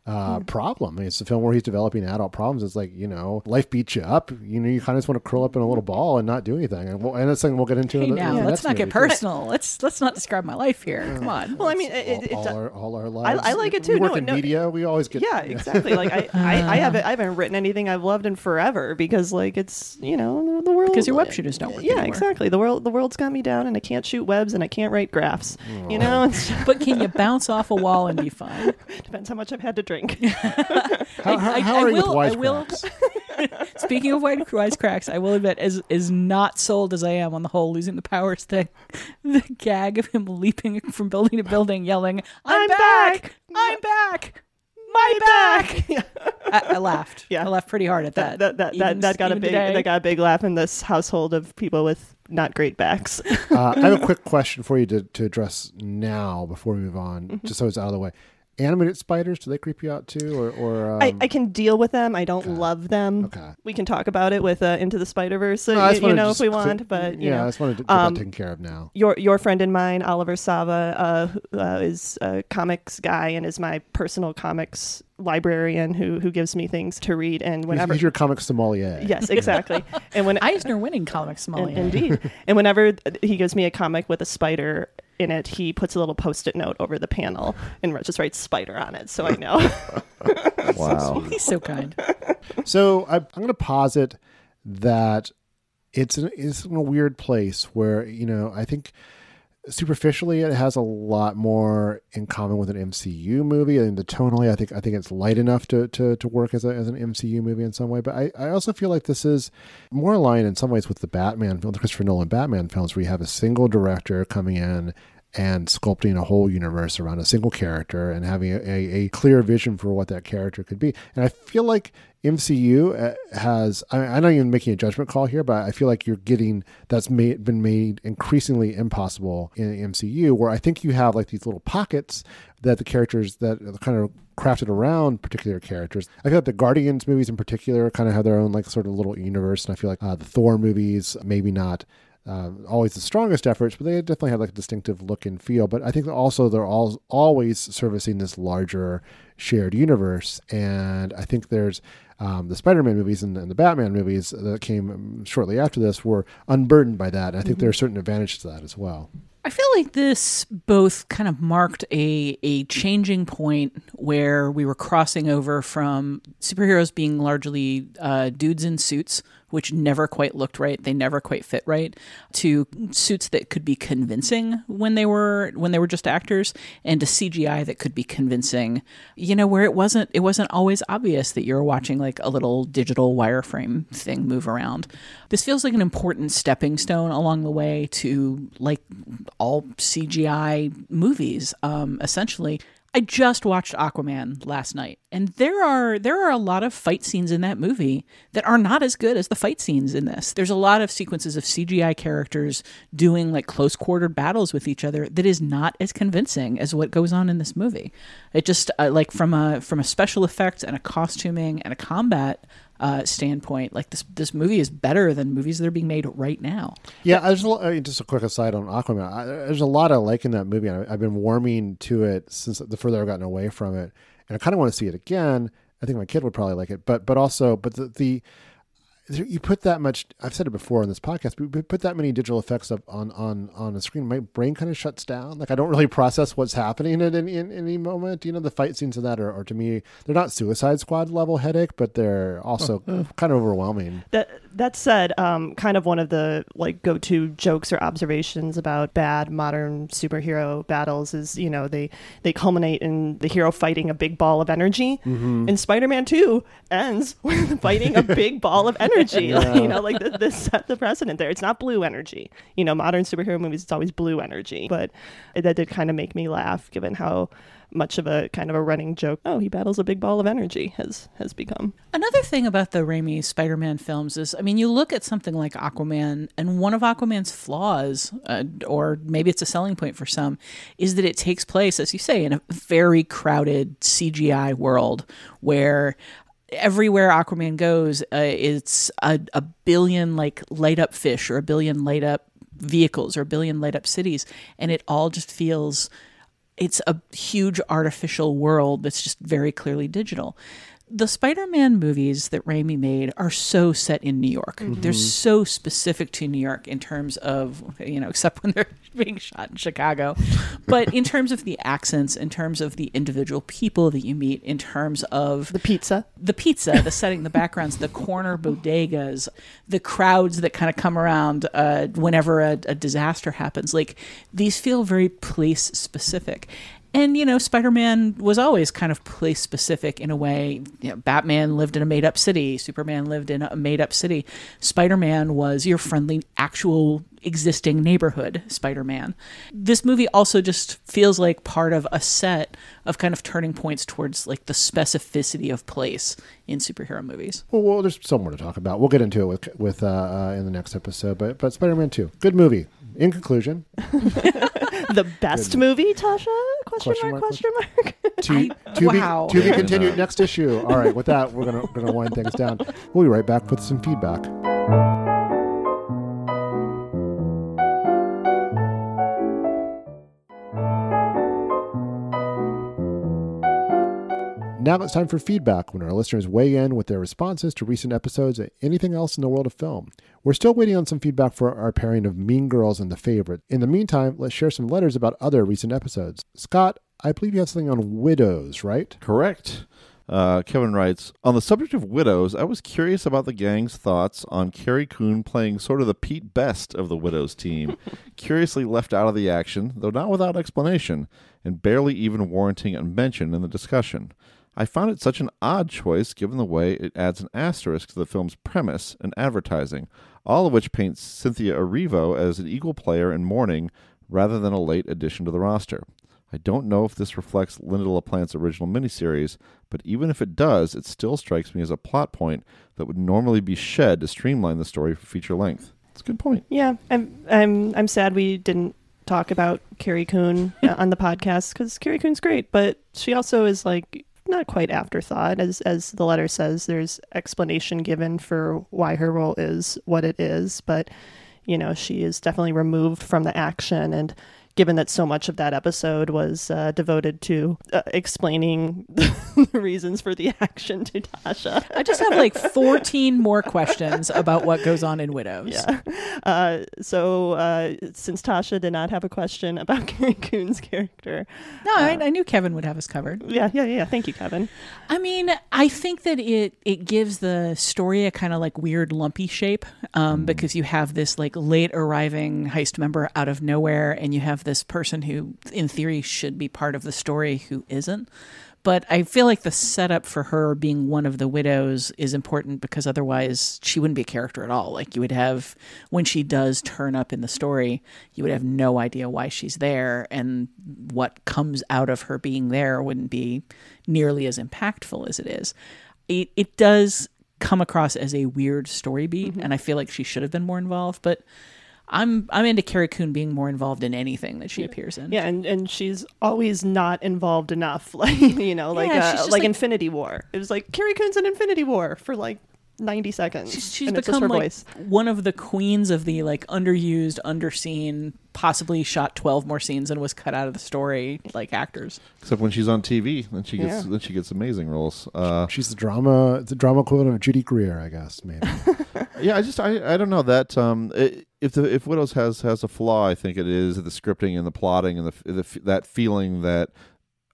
[SPEAKER 4] uh, problem. I mean, it's a film where he's developing adult problems. It's like you know, life beats you up. You know, you kind of just want to curl up in a little ball and not do anything. And, we'll, and that's something we'll get into.
[SPEAKER 5] Hey
[SPEAKER 4] in the,
[SPEAKER 5] now,
[SPEAKER 4] in the
[SPEAKER 5] let's not get
[SPEAKER 4] movie, too.
[SPEAKER 5] personal. Let's let's not describe my life here. Come on.
[SPEAKER 6] well, I mean, it, it,
[SPEAKER 4] all,
[SPEAKER 6] it,
[SPEAKER 4] all our all our
[SPEAKER 6] I,
[SPEAKER 4] lives.
[SPEAKER 6] I like it too.
[SPEAKER 4] We work
[SPEAKER 6] no,
[SPEAKER 4] in
[SPEAKER 6] no,
[SPEAKER 4] media. We always get
[SPEAKER 6] yeah, exactly. Like I, I, I haven't, I haven't written anything I've loved in forever because like it's you know the, the world
[SPEAKER 5] Because your web shooters don't work
[SPEAKER 6] Yeah,
[SPEAKER 5] anymore.
[SPEAKER 6] exactly. The world, the world's got me down, and I can't shoot webs, and I can't write graphs. You know, it's,
[SPEAKER 5] but can you bounce off a wall and be fine?
[SPEAKER 6] depends how much I've had to drink.
[SPEAKER 4] How, how, how are you with
[SPEAKER 5] I will.
[SPEAKER 4] wisecracks?
[SPEAKER 5] Speaking of white wisecracks, I will admit, as as not sold as I am on the whole losing the powers thing, the gag of him leaping from building to building, yelling, "I'm, back! I'm back! My back!" I, I laughed.
[SPEAKER 6] Yeah.
[SPEAKER 5] I laughed pretty hard at that.
[SPEAKER 6] that that that,
[SPEAKER 5] Even-
[SPEAKER 6] that got a big
[SPEAKER 5] today.
[SPEAKER 6] that got a big laugh in this household of people with not great backs.
[SPEAKER 4] uh, I have a quick question for you to, to address now before we move on,
[SPEAKER 6] Mm-hmm.
[SPEAKER 4] just so it's out of the way. Animated spiders, do they creep you out too, or or um,
[SPEAKER 6] I, I can deal with them. I don't love them.
[SPEAKER 4] Okay.
[SPEAKER 6] We can talk about it with uh, Into the Spider Verse,
[SPEAKER 4] No, I just
[SPEAKER 6] you, know, if we want.
[SPEAKER 4] clear-
[SPEAKER 6] But you
[SPEAKER 4] yeah,
[SPEAKER 6] know,
[SPEAKER 4] I just wanted to get
[SPEAKER 6] um,
[SPEAKER 4] that taken care of now.
[SPEAKER 6] Your your friend and mine, Oliver Sava, uh, uh, is a comics guy and is my personal comics librarian who who gives me things to read. And whenever
[SPEAKER 4] he's your comic sommelier.
[SPEAKER 6] yes, exactly. and when
[SPEAKER 5] Eisner winning comic sommelier.
[SPEAKER 6] Indeed. and whenever he gives me a comic with a spider in it, he puts a little post-it note over the panel and just writes spider on it, so I know.
[SPEAKER 7] Wow.
[SPEAKER 5] He's so kind.
[SPEAKER 4] So I, I'm going to posit that it's in, it's in a weird place where you know I think superficially it has a lot more in common with an MCU movie. And the tonally I think I think it's light enough to to, to work as, a, as an MCU movie in some way. But I, I also feel like this is more aligned in some ways with the Batman film the Christopher Nolan Batman films where you have a single director coming in and sculpting a whole universe around a single character and having a, a, clear vision for what that character could be. And I feel like MCU uh, has, I, I'm not even making a judgment call here, but I feel like you're getting that's made, been made increasingly impossible in MCU, where I think you have like these little pockets that the characters that are kind of crafted around particular characters. I feel like the Guardians movies in particular kind of have their own like sort of little universe, and I feel like uh, the Thor movies maybe not uh, always the strongest efforts, but they definitely have like a distinctive look and feel. But I think also they're all always servicing this larger shared universe, and I think there's um, the Spider-Man movies and, and the Batman movies that came shortly after this were unburdened by that. And I think there are certain advantages to that as well.
[SPEAKER 5] I feel like this both kind of marked a a changing point where we were crossing over from superheroes being largely uh, dudes in suits, which never quite looked right, they never quite fit right, to suits that could be convincing when they were when they were just actors, and to CGI that could be convincing. You know, where it wasn't it wasn't always obvious that you're watching like a little digital wireframe thing move around. This feels like an important stepping stone along the way to like all CGI movies, um, essentially. I just watched Aquaman last night, and there are there are a lot of fight scenes in that movie that are not as good as the fight scenes in this. There's a lot of sequences of CGI characters doing like close quartered battles with each other that is not as convincing as what goes on in this movie. It just uh, like from a from a special effects and a costuming and a combat uh, standpoint, like this this movie is better than movies that are being made right now.
[SPEAKER 4] Yeah, there's I mean, just a quick aside on Aquaman. I, there's a lot I like in that movie. I, I've been warming to it since the further I've gotten away from it, and I kind of want to see it again. I think my kid would probably like it, but but also, but the, the you put that much i've said it before on this podcast but we put that many digital effects up on on on a screen my brain kind of shuts down like i don't really process what's happening at any, in any moment you know the fight scenes of that are, are to me they're not suicide squad level headache but they're also
[SPEAKER 6] Oh.
[SPEAKER 4] kind of overwhelming
[SPEAKER 6] That that said, um, kind of one of the like go-to jokes or observations about bad modern superhero battles is you know they they culminate in the hero fighting a big ball of energy.
[SPEAKER 4] Mhm.
[SPEAKER 6] And Spider-Man Two ends with fighting a big ball of energy.
[SPEAKER 4] Yeah.
[SPEAKER 6] you know, like this, this set the precedent there. It's not blue energy. You know, modern superhero movies it's always blue energy, but that did kind of make me laugh given how much of a kind of a running joke. Oh, he battles a big ball of energy has has become.
[SPEAKER 5] Another thing about the Raimi Spider Man films is, I mean, you look at something like Aquaman, and one of Aquaman's flaws, uh, or maybe it's a selling point for some, is that it takes place, as you say, in a very crowded CGI world where everywhere Aquaman goes, uh, it's a, a billion like light up fish or a billion light up vehicles or a billion light up cities, and it all just feels it's a huge artificial world that's just very clearly digital. The Spider-Man movies that Raimi made are so set in New York. They're
[SPEAKER 12] Mhm.
[SPEAKER 5] so specific to New York in terms of, you know, except when they're being shot in Chicago. But in terms of the accents, in terms of the individual people that you meet, in terms of
[SPEAKER 6] the pizza,
[SPEAKER 5] the pizza, the setting, the backgrounds, the corner bodegas, the crowds that kind of come around uh, whenever a, a disaster happens. Like these feel very place specific. And you know, Spider-Man was always kind of place specific in a way. You know, Batman lived in a made-up city. Superman lived in a made-up city. Spider-Man was your friendly, actual, existing neighborhood. Spider-Man. This movie also just feels like part of a set of kind of turning points towards like the specificity of place in superhero movies.
[SPEAKER 4] well, well there's some more to talk about we'll get into it with with uh, uh, in the next episode but but spider-man 2 good movie in conclusion
[SPEAKER 6] the best
[SPEAKER 4] Good.
[SPEAKER 6] movie, Tasha? Question,
[SPEAKER 4] Question
[SPEAKER 6] mark,
[SPEAKER 4] mark,
[SPEAKER 6] Question mark.
[SPEAKER 4] to, to,
[SPEAKER 6] Wow.
[SPEAKER 4] be, to be continued next issue. All right, with that, we're gonna we're gonna wind things down. We'll be right back with some feedback. Now it's time for feedback when our listeners weigh in with their responses to recent episodes and anything else in the world of film. We're still waiting on some feedback for our pairing of Mean Girls and The Favorite. In the meantime, let's share some letters about other recent episodes. Scott, I believe you have something on widows, right?
[SPEAKER 7] Correct. Uh, Kevin writes On the subject of widows, I was curious about the gang's thoughts on Carrie Coon playing sort of the Pete Best of the widows team, curiously left out of the action, though not without explanation, and barely even warranting a mention in the discussion. I found it such an odd choice given the way it adds an asterisk to the film's premise and advertising, all of which paints Cynthia Erivo as an equal player in mourning rather than a late addition to the roster. I don't know if this reflects Lynda La Plante's original miniseries, but even if it does, it still strikes me as a plot point that would normally be shed to streamline the story for feature length. It's a good point.
[SPEAKER 6] Yeah, I'm I'm I'm sad we didn't talk about Carrie Coon uh, on the podcast because Carrie Coon's great, but she also is like not quite afterthought as as the letter says. There's explanation given for why her role is what it is, but you know she is definitely removed from the action and given that so much of that episode was uh, devoted to uh, explaining the reasons for the action to Tasha.
[SPEAKER 5] I just have like 14 more questions about what goes on in Widows.
[SPEAKER 6] Yeah. Uh, so uh, since Tasha did not have a question about Carrie Coon's character,
[SPEAKER 5] No, I, I knew Kevin would have us covered.
[SPEAKER 6] yeah, yeah, yeah. Thank you, Kevin.
[SPEAKER 5] I mean, I think that it it gives the story a kind of like weird lumpy shape um, because you have this like late arriving heist member out of nowhere, and you have this person who, in theory, should be part of the story who isn't. But I feel like the setup for her being one of the widows is important because otherwise she wouldn't be a character at all. Like you would have when she does turn up in the story, you would have no idea why she's there, and what comes out of her being there wouldn't be nearly as impactful as it is. It it does come across as a weird story beat, mm-hmm. and I feel like she should have been more involved. But I'm I'm into Carrie Coon being more involved in anything that she appears in.
[SPEAKER 6] Yeah, and, and she's always not involved enough. Like you know, like
[SPEAKER 5] Yeah,
[SPEAKER 6] uh, like,
[SPEAKER 5] like-
[SPEAKER 6] Infinity War. It was like Carrie Coon's in Infinity War for like ninety seconds.
[SPEAKER 5] She's, she's
[SPEAKER 6] and it's just
[SPEAKER 5] become
[SPEAKER 6] her
[SPEAKER 5] like
[SPEAKER 6] voice.
[SPEAKER 5] one of the queens of the like underused, underseen, possibly shot twelve more scenes and was cut out of the story like actors.
[SPEAKER 7] Except when she's on TV, then she gets
[SPEAKER 4] Yeah.
[SPEAKER 7] then she gets amazing roles. Uh,
[SPEAKER 4] She's the drama, the drama equivalent of Judy Greer, I guess. Maybe.
[SPEAKER 7] yeah, I just I, I don't know that um i if the if Widows has has a flaw, I think it is the scripting and the plotting and the, the that feeling that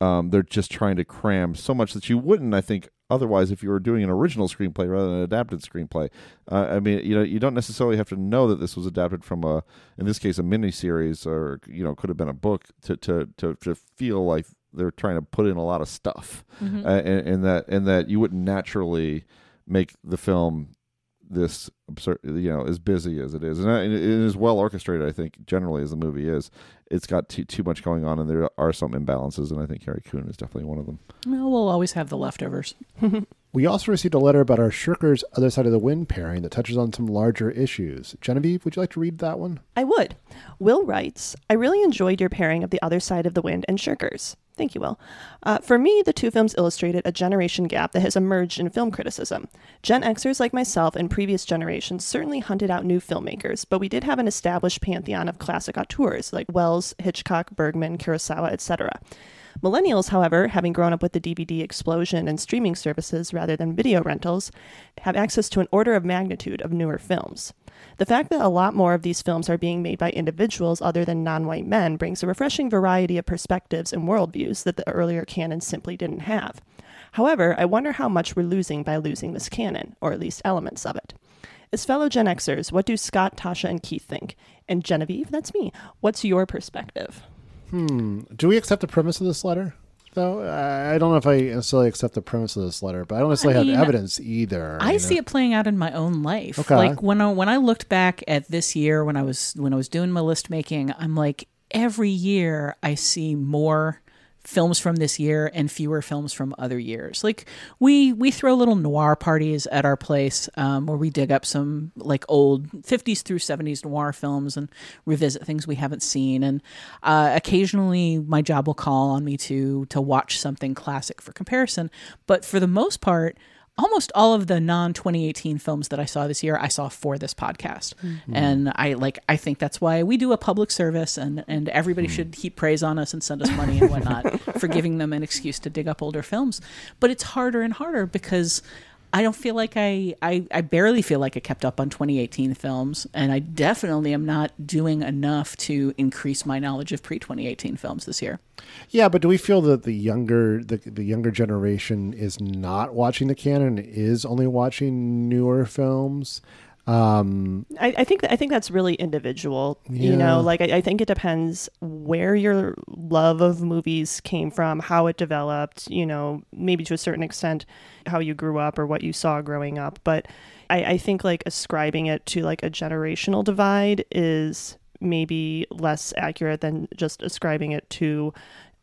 [SPEAKER 7] um they're just trying to cram so much that you wouldn't I think otherwise if you were doing an original screenplay rather than an adapted screenplay. Uh, I mean, you know, you don't necessarily have to know that this was adapted from a in this case a miniseries or you know could have been a book to to to, to feel like they're trying to put in a lot of stuff
[SPEAKER 12] Mhm.
[SPEAKER 7] uh, and, and that and that you wouldn't naturally make the film this absurd, you know, as busy as it is, and it it is well orchestrated. I think generally as the movie is, it's got too too much going on, and there are some imbalances, and I think Carrie Coon is definitely one of them.
[SPEAKER 5] Well, we'll always have the leftovers.
[SPEAKER 4] we also received a letter about our Shirkers Other Side of the Wind pairing that touches on some larger issues. Genevieve, would you like to read that one?
[SPEAKER 6] I would. Will writes, I really enjoyed your pairing of The Other Side of the Wind and Shirkers. Thank you, Will. Uh, for me, the two films illustrated a generation gap that has emerged in film criticism. Gen Xers like myself and previous generations certainly hunted out new filmmakers, but we did have an established pantheon of classic auteurs like Welles, Hitchcock, Bergman, Kurosawa, etc. Millennials, however, having grown up with the DVD explosion and streaming services rather than video rentals, have access to an order of magnitude of newer films. The fact that a lot more of these films are being made by individuals other than non white men brings a refreshing variety of perspectives and worldviews that the earlier canon simply didn't have. However, I wonder how much we're losing by losing this canon, or at least elements of it. As fellow Gen Xers, what do Scott, Tasha, and Keith think? And Genevieve, that's me. What's your perspective?
[SPEAKER 4] Hmm. Do we accept the premise of this letter? Though I I don't know if I necessarily accept the premise of this letter, but I don't necessarily
[SPEAKER 5] I mean,
[SPEAKER 4] have evidence either.
[SPEAKER 5] I
[SPEAKER 4] you
[SPEAKER 5] see
[SPEAKER 4] know?
[SPEAKER 5] it playing out in my own life.
[SPEAKER 4] Okay.
[SPEAKER 5] Like when I when I looked back at this year when I was when I was doing my list making, I'm like every year I see more films from this year and fewer films from other years. Like we we throw little noir parties at our place um, where we dig up some like old 50s through 70s noir films and revisit things we haven't seen. And uh, occasionally my job will call on me to to watch something classic for comparison. But for the most part almost all of the non 2018 films that I saw this year, I saw for this podcast.
[SPEAKER 12] Mhm.
[SPEAKER 5] And I like I think that's why we do a public service and and everybody should heap praise on us and send us money and whatnot for giving them an excuse to dig up older films. But it's harder and harder because I don't feel like I, I I barely feel like I kept up on 2018 films, and I definitely am not doing enough to increase my knowledge of pre 2018 films this year.
[SPEAKER 4] Yeah, but do we feel that the younger the, the younger generation is not watching the canon, is only watching newer films? Um,
[SPEAKER 6] I, I think I think that's really individual. You know, like I, I think it depends where your love of movies came from, how it developed. You know, maybe to a certain extent, how you grew up or what you saw growing up. But I, I think like ascribing it to like a generational divide is maybe less accurate than just ascribing it to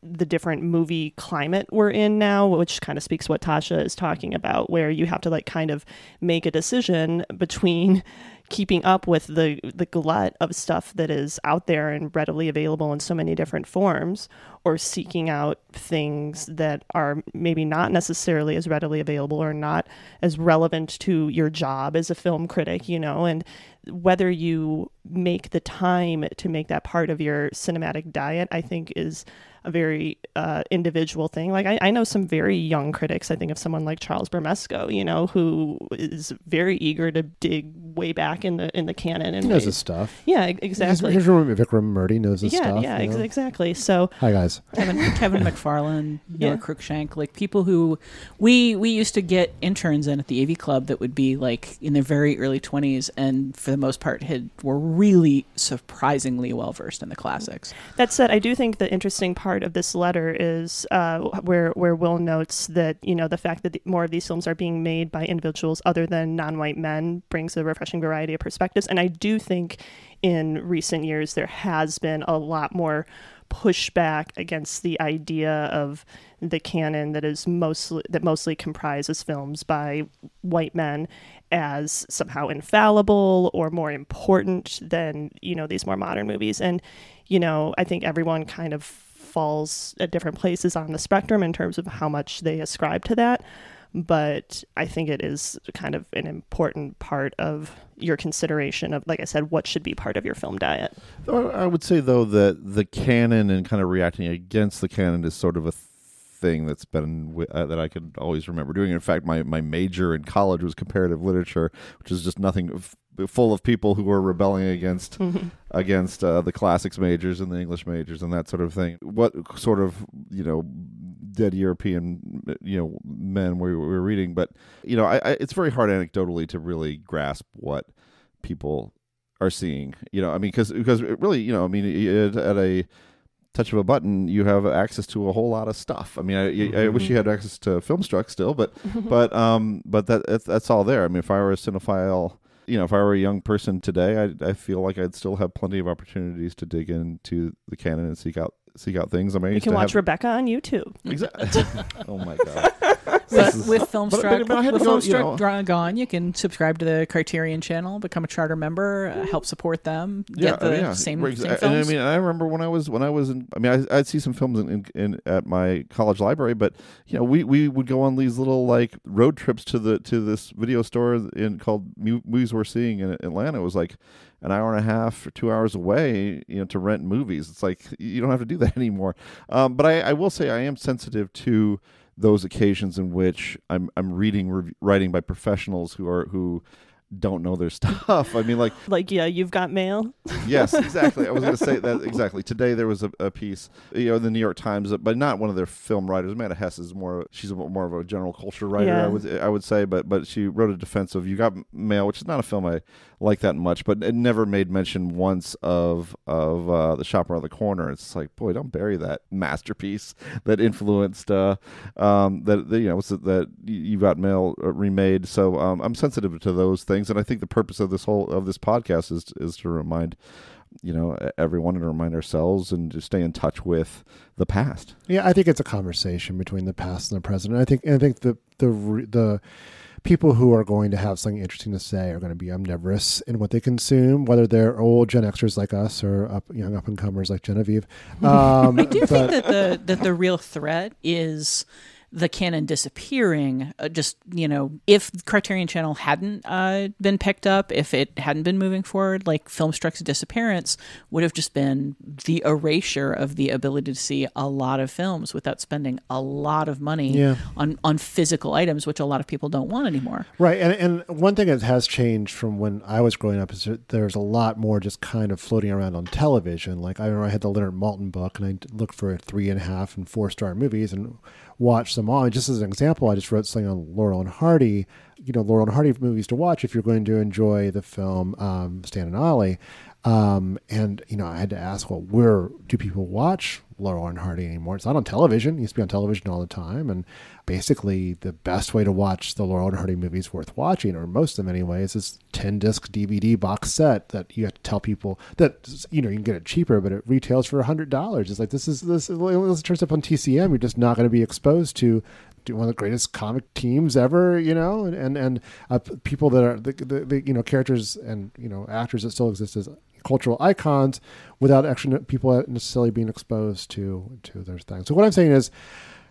[SPEAKER 6] the different movie climate we're in now, which kind of speaks what Tasha is talking about, where you have to like kind of make a decision between keeping up with the the glut of stuff that is out there and readily available in so many different forms or seeking out things that are maybe not necessarily as readily available or not as relevant to your job as a film critic, you know, and whether you make the time to make that part of your cinematic diet, I think is a very uh, individual thing. Like I, I, know some very young critics. I think of someone like Charles Bramesco, you know, who is very eager to dig way back in the in the canon and
[SPEAKER 4] he knows his stuff.
[SPEAKER 6] Yeah, exactly.
[SPEAKER 4] Here's, here's Vikram Murthi knows his
[SPEAKER 6] yeah,
[SPEAKER 4] stuff.
[SPEAKER 6] Yeah,
[SPEAKER 4] you know?
[SPEAKER 6] exactly. So
[SPEAKER 4] hi guys,
[SPEAKER 5] Kevin Kevin McFarland, Noah
[SPEAKER 6] Yeah.
[SPEAKER 5] Cruickshank, like people who we we used to get interns in at the AV Club that would be like in their very early twenties, and for the most part had were really surprisingly well versed in the classics.
[SPEAKER 6] That said, I do think the interesting part of this letter is uh, where where Will notes that you know the fact that the, more of these films are being made by individuals other than non-white men brings a refreshing variety of perspectives, and I do think in recent years there has been a lot more pushback against the idea of the canon that is mostly that mostly comprises films by white men as somehow infallible or more important than you know these more modern movies. And you know i think everyone kind of falls at different places on the spectrum in terms of how much they ascribe to that but i think it is kind of an important part of your consideration of like i said what should be part of your film diet
[SPEAKER 7] I would say though that the canon and kind of reacting against the canon is sort of a thing that's been uh, that I could always remember doing. In fact, my my major in college was comparative literature, which is just nothing full of people who were rebelling against
[SPEAKER 6] Mhm.
[SPEAKER 7] against uh, the classics majors and the English majors and that sort of thing. What sort of you know dead European you know men were we were reading, but you know I, I, it's very hard anecdotally to really grasp what people are seeing. You know, I mean, because because it really, you know, I mean, it, at a touch of a button, you have access to a whole lot of stuff. I mean, I, I wish you had access to Filmstruck still, but but um, but that that's, that's all there. I mean, if I were a cinephile. You know, if I were a young person today, I I feel like I'd still have plenty of opportunities to dig into the canon and seek out seek out things. I mean, I
[SPEAKER 6] you
[SPEAKER 7] used
[SPEAKER 6] can
[SPEAKER 7] to
[SPEAKER 6] watch
[SPEAKER 7] have,
[SPEAKER 6] rebecca on youtube
[SPEAKER 7] Exactly. oh my god.
[SPEAKER 5] But
[SPEAKER 7] This is-
[SPEAKER 5] with
[SPEAKER 7] but-
[SPEAKER 5] Filmstruck,
[SPEAKER 7] but- but I had
[SPEAKER 5] with
[SPEAKER 7] to go, you
[SPEAKER 5] Filmstruck
[SPEAKER 7] know-
[SPEAKER 5] Dra- gone, you can subscribe to the Criterion channel, become a charter member, uh, help support them, get the
[SPEAKER 7] yeah.
[SPEAKER 5] same,
[SPEAKER 7] Right,
[SPEAKER 5] same
[SPEAKER 7] and
[SPEAKER 5] films.
[SPEAKER 7] I mean, I remember when I was when I was in. I mean, I, I'd see some films in, in, in at my college library, but you know, we, we would go on these little like road trips to the to this video store in called Mu- Movies Worth Seeing in Atlanta. It was like an hour and a half or two hours away, you know, to rent movies. It's like you don't have to do that anymore. Um, but I, I will say I am sensitive to those occasions in which I'm I'm reading rev- writing by professionals who are who don't know their stuff. I mean, like
[SPEAKER 6] like yeah you've got mail
[SPEAKER 7] yes, exactly. I was going to say that exactly. Today there was a, a piece, you know, in the New York Times, but not one of their film writers. Amanda Hess is more. She's more of a general culture writer.
[SPEAKER 6] Yeah.
[SPEAKER 7] I would I would say, but but she wrote a defense of You Got Mail, which is not a film I like that much, but it never made mention once of of uh, the shop around the corner. It's like, boy, don't bury that masterpiece that influenced uh, um, that you know what's it, that You Got Mail uh, remade. So um, I'm sensitive to those things, and I think the purpose of this whole of this podcast is is to remind you know everyone and remind ourselves and to stay in touch with the past.
[SPEAKER 4] Yeah, I think it's a conversation between the past and the present. I think I think the the the people who are going to have something interesting to say are going to be omnivorous in what they consume, whether they're old Gen Xers like us or up, young up and comers like Genevieve. Um,
[SPEAKER 5] I do
[SPEAKER 4] but-
[SPEAKER 5] think that the that the real threat is the canon disappearing. Uh, just you know, if Criterion Channel hadn't uh, been picked up, if it hadn't been moving forward, like Filmstruck's disappearance would have just been the erasure of the ability to see a lot of films without spending a lot of money
[SPEAKER 4] Yeah.
[SPEAKER 5] on on physical items, which a lot of people don't want anymore.
[SPEAKER 4] Right, and and one thing that has changed from when I was growing up is that there's a lot more just kind of floating around on television. Like I remember I had the Leonard Maltin book, and I looked for three and a half and four star movies and watched them. And just as an example, I just wrote something on Laurel and Hardy. You know, Laurel and Hardy movies to watch if you're going to enjoy the film um, Stan and Ollie. Um, and you know, I had to ask, well, where do people watch Laurel and Hardy anymore? It's not on television. It used to be on television all the time. And basically, the best way to watch the Laurel and Hardy movies worth watching, or most of them anyways, is this ten disc DVD box set that you have to tell people that you know you can get it cheaper, but it retails for hundred dollars. It's like this is this unless it turns up on TCM, you're just not going to be exposed to one of the greatest comic teams ever, you know, and and, and uh, people that are the, the, the you know characters and you know actors that still exist as cultural icons without actually people necessarily being exposed to to their things. So what I'm saying is.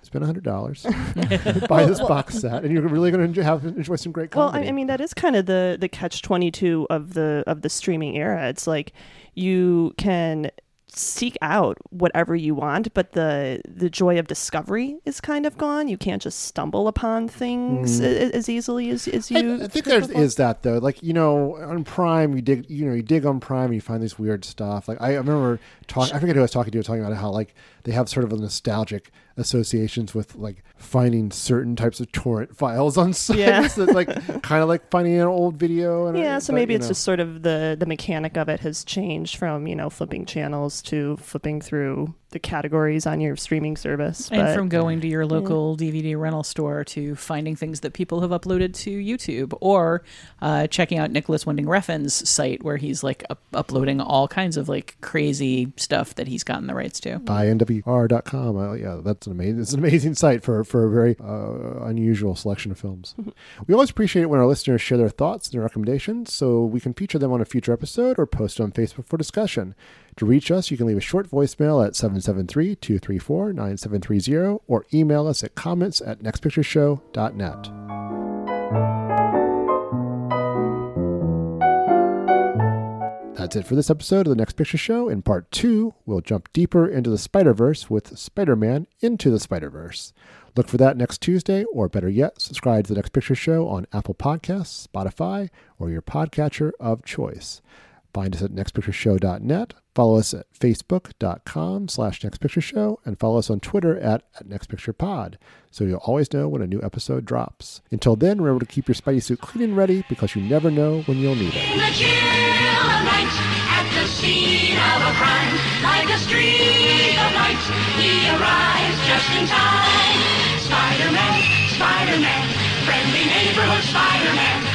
[SPEAKER 4] Spend hundred dollars, buy this box set, and you're really going to have enjoy some great
[SPEAKER 6] Well,
[SPEAKER 4] comedy.
[SPEAKER 6] I, I mean that is kind of the the catch twenty two of the of the streaming era. It's like you can seek out whatever you want, but the the joy of discovery is kind of gone. You can't just stumble upon things
[SPEAKER 4] Mm.
[SPEAKER 6] a- as easily as, as you.
[SPEAKER 4] I, I think there is that though. Like you know, on Prime, you dig, you know, you dig on Prime, and you find this weird stuff. Like I, I remember talking, I forget who I was talking to, talking about how like they have sort of a nostalgic associations with like finding certain types of torrent files on sites
[SPEAKER 6] Yeah.
[SPEAKER 4] that like kind of like finding an old video. And
[SPEAKER 6] yeah, so
[SPEAKER 4] but,
[SPEAKER 6] maybe it's
[SPEAKER 4] know.
[SPEAKER 6] just sort of the the mechanic of it has changed from you know flipping channels to flipping through the categories on your streaming service.
[SPEAKER 5] And
[SPEAKER 6] but-
[SPEAKER 5] from going to your
[SPEAKER 6] Yeah.
[SPEAKER 5] local DVD rental store to finding things that people have uploaded to YouTube or uh, checking out Nicolas Winding Refn's site where he's like up- uploading all kinds of like crazy stuff that he's gotten the rights to.
[SPEAKER 4] by nwr.com. Uh, yeah, that's an amazing. It's an amazing site for for a very uh, unusual selection of films. we always appreciate it when our listeners share their thoughts and recommendations, so we can feature them on a future episode or post on Facebook for discussion. To reach us, you can leave a short voicemail at 773-234-9730 or email us at comments at nextpictureshow.net. That's it for this episode of the Next Picture Show. In part two, we'll jump deeper into the Spider Verse with Spider Man Into the Spider Verse. Look for that next Tuesday, or better yet, subscribe to the Next Picture Show on Apple Podcasts, Spotify, or your podcatcher of choice. Find us at nextpictureshow.net. Follow us at facebook.com slash nextpictureshow and follow us on Twitter at, at nextpicturepod so you'll always know when a new episode drops. Until then, remember to keep your Spidey suit clean and ready because you never know when you'll need it.
[SPEAKER 12] In the chill of night, at the scene of a crime, like a streak of light, he arrives just in time. Spider-Man, Spider-Man, friendly neighborhood Spider-Man,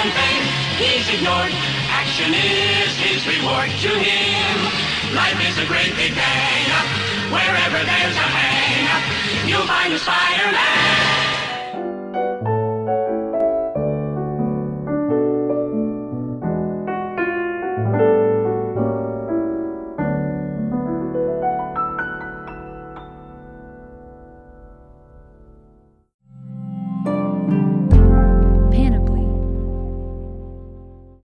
[SPEAKER 12] and fame, he's ignored. Action is his reward to him. Life is a great big bang. Wherever there's a hang, you'll find a Spider-Man.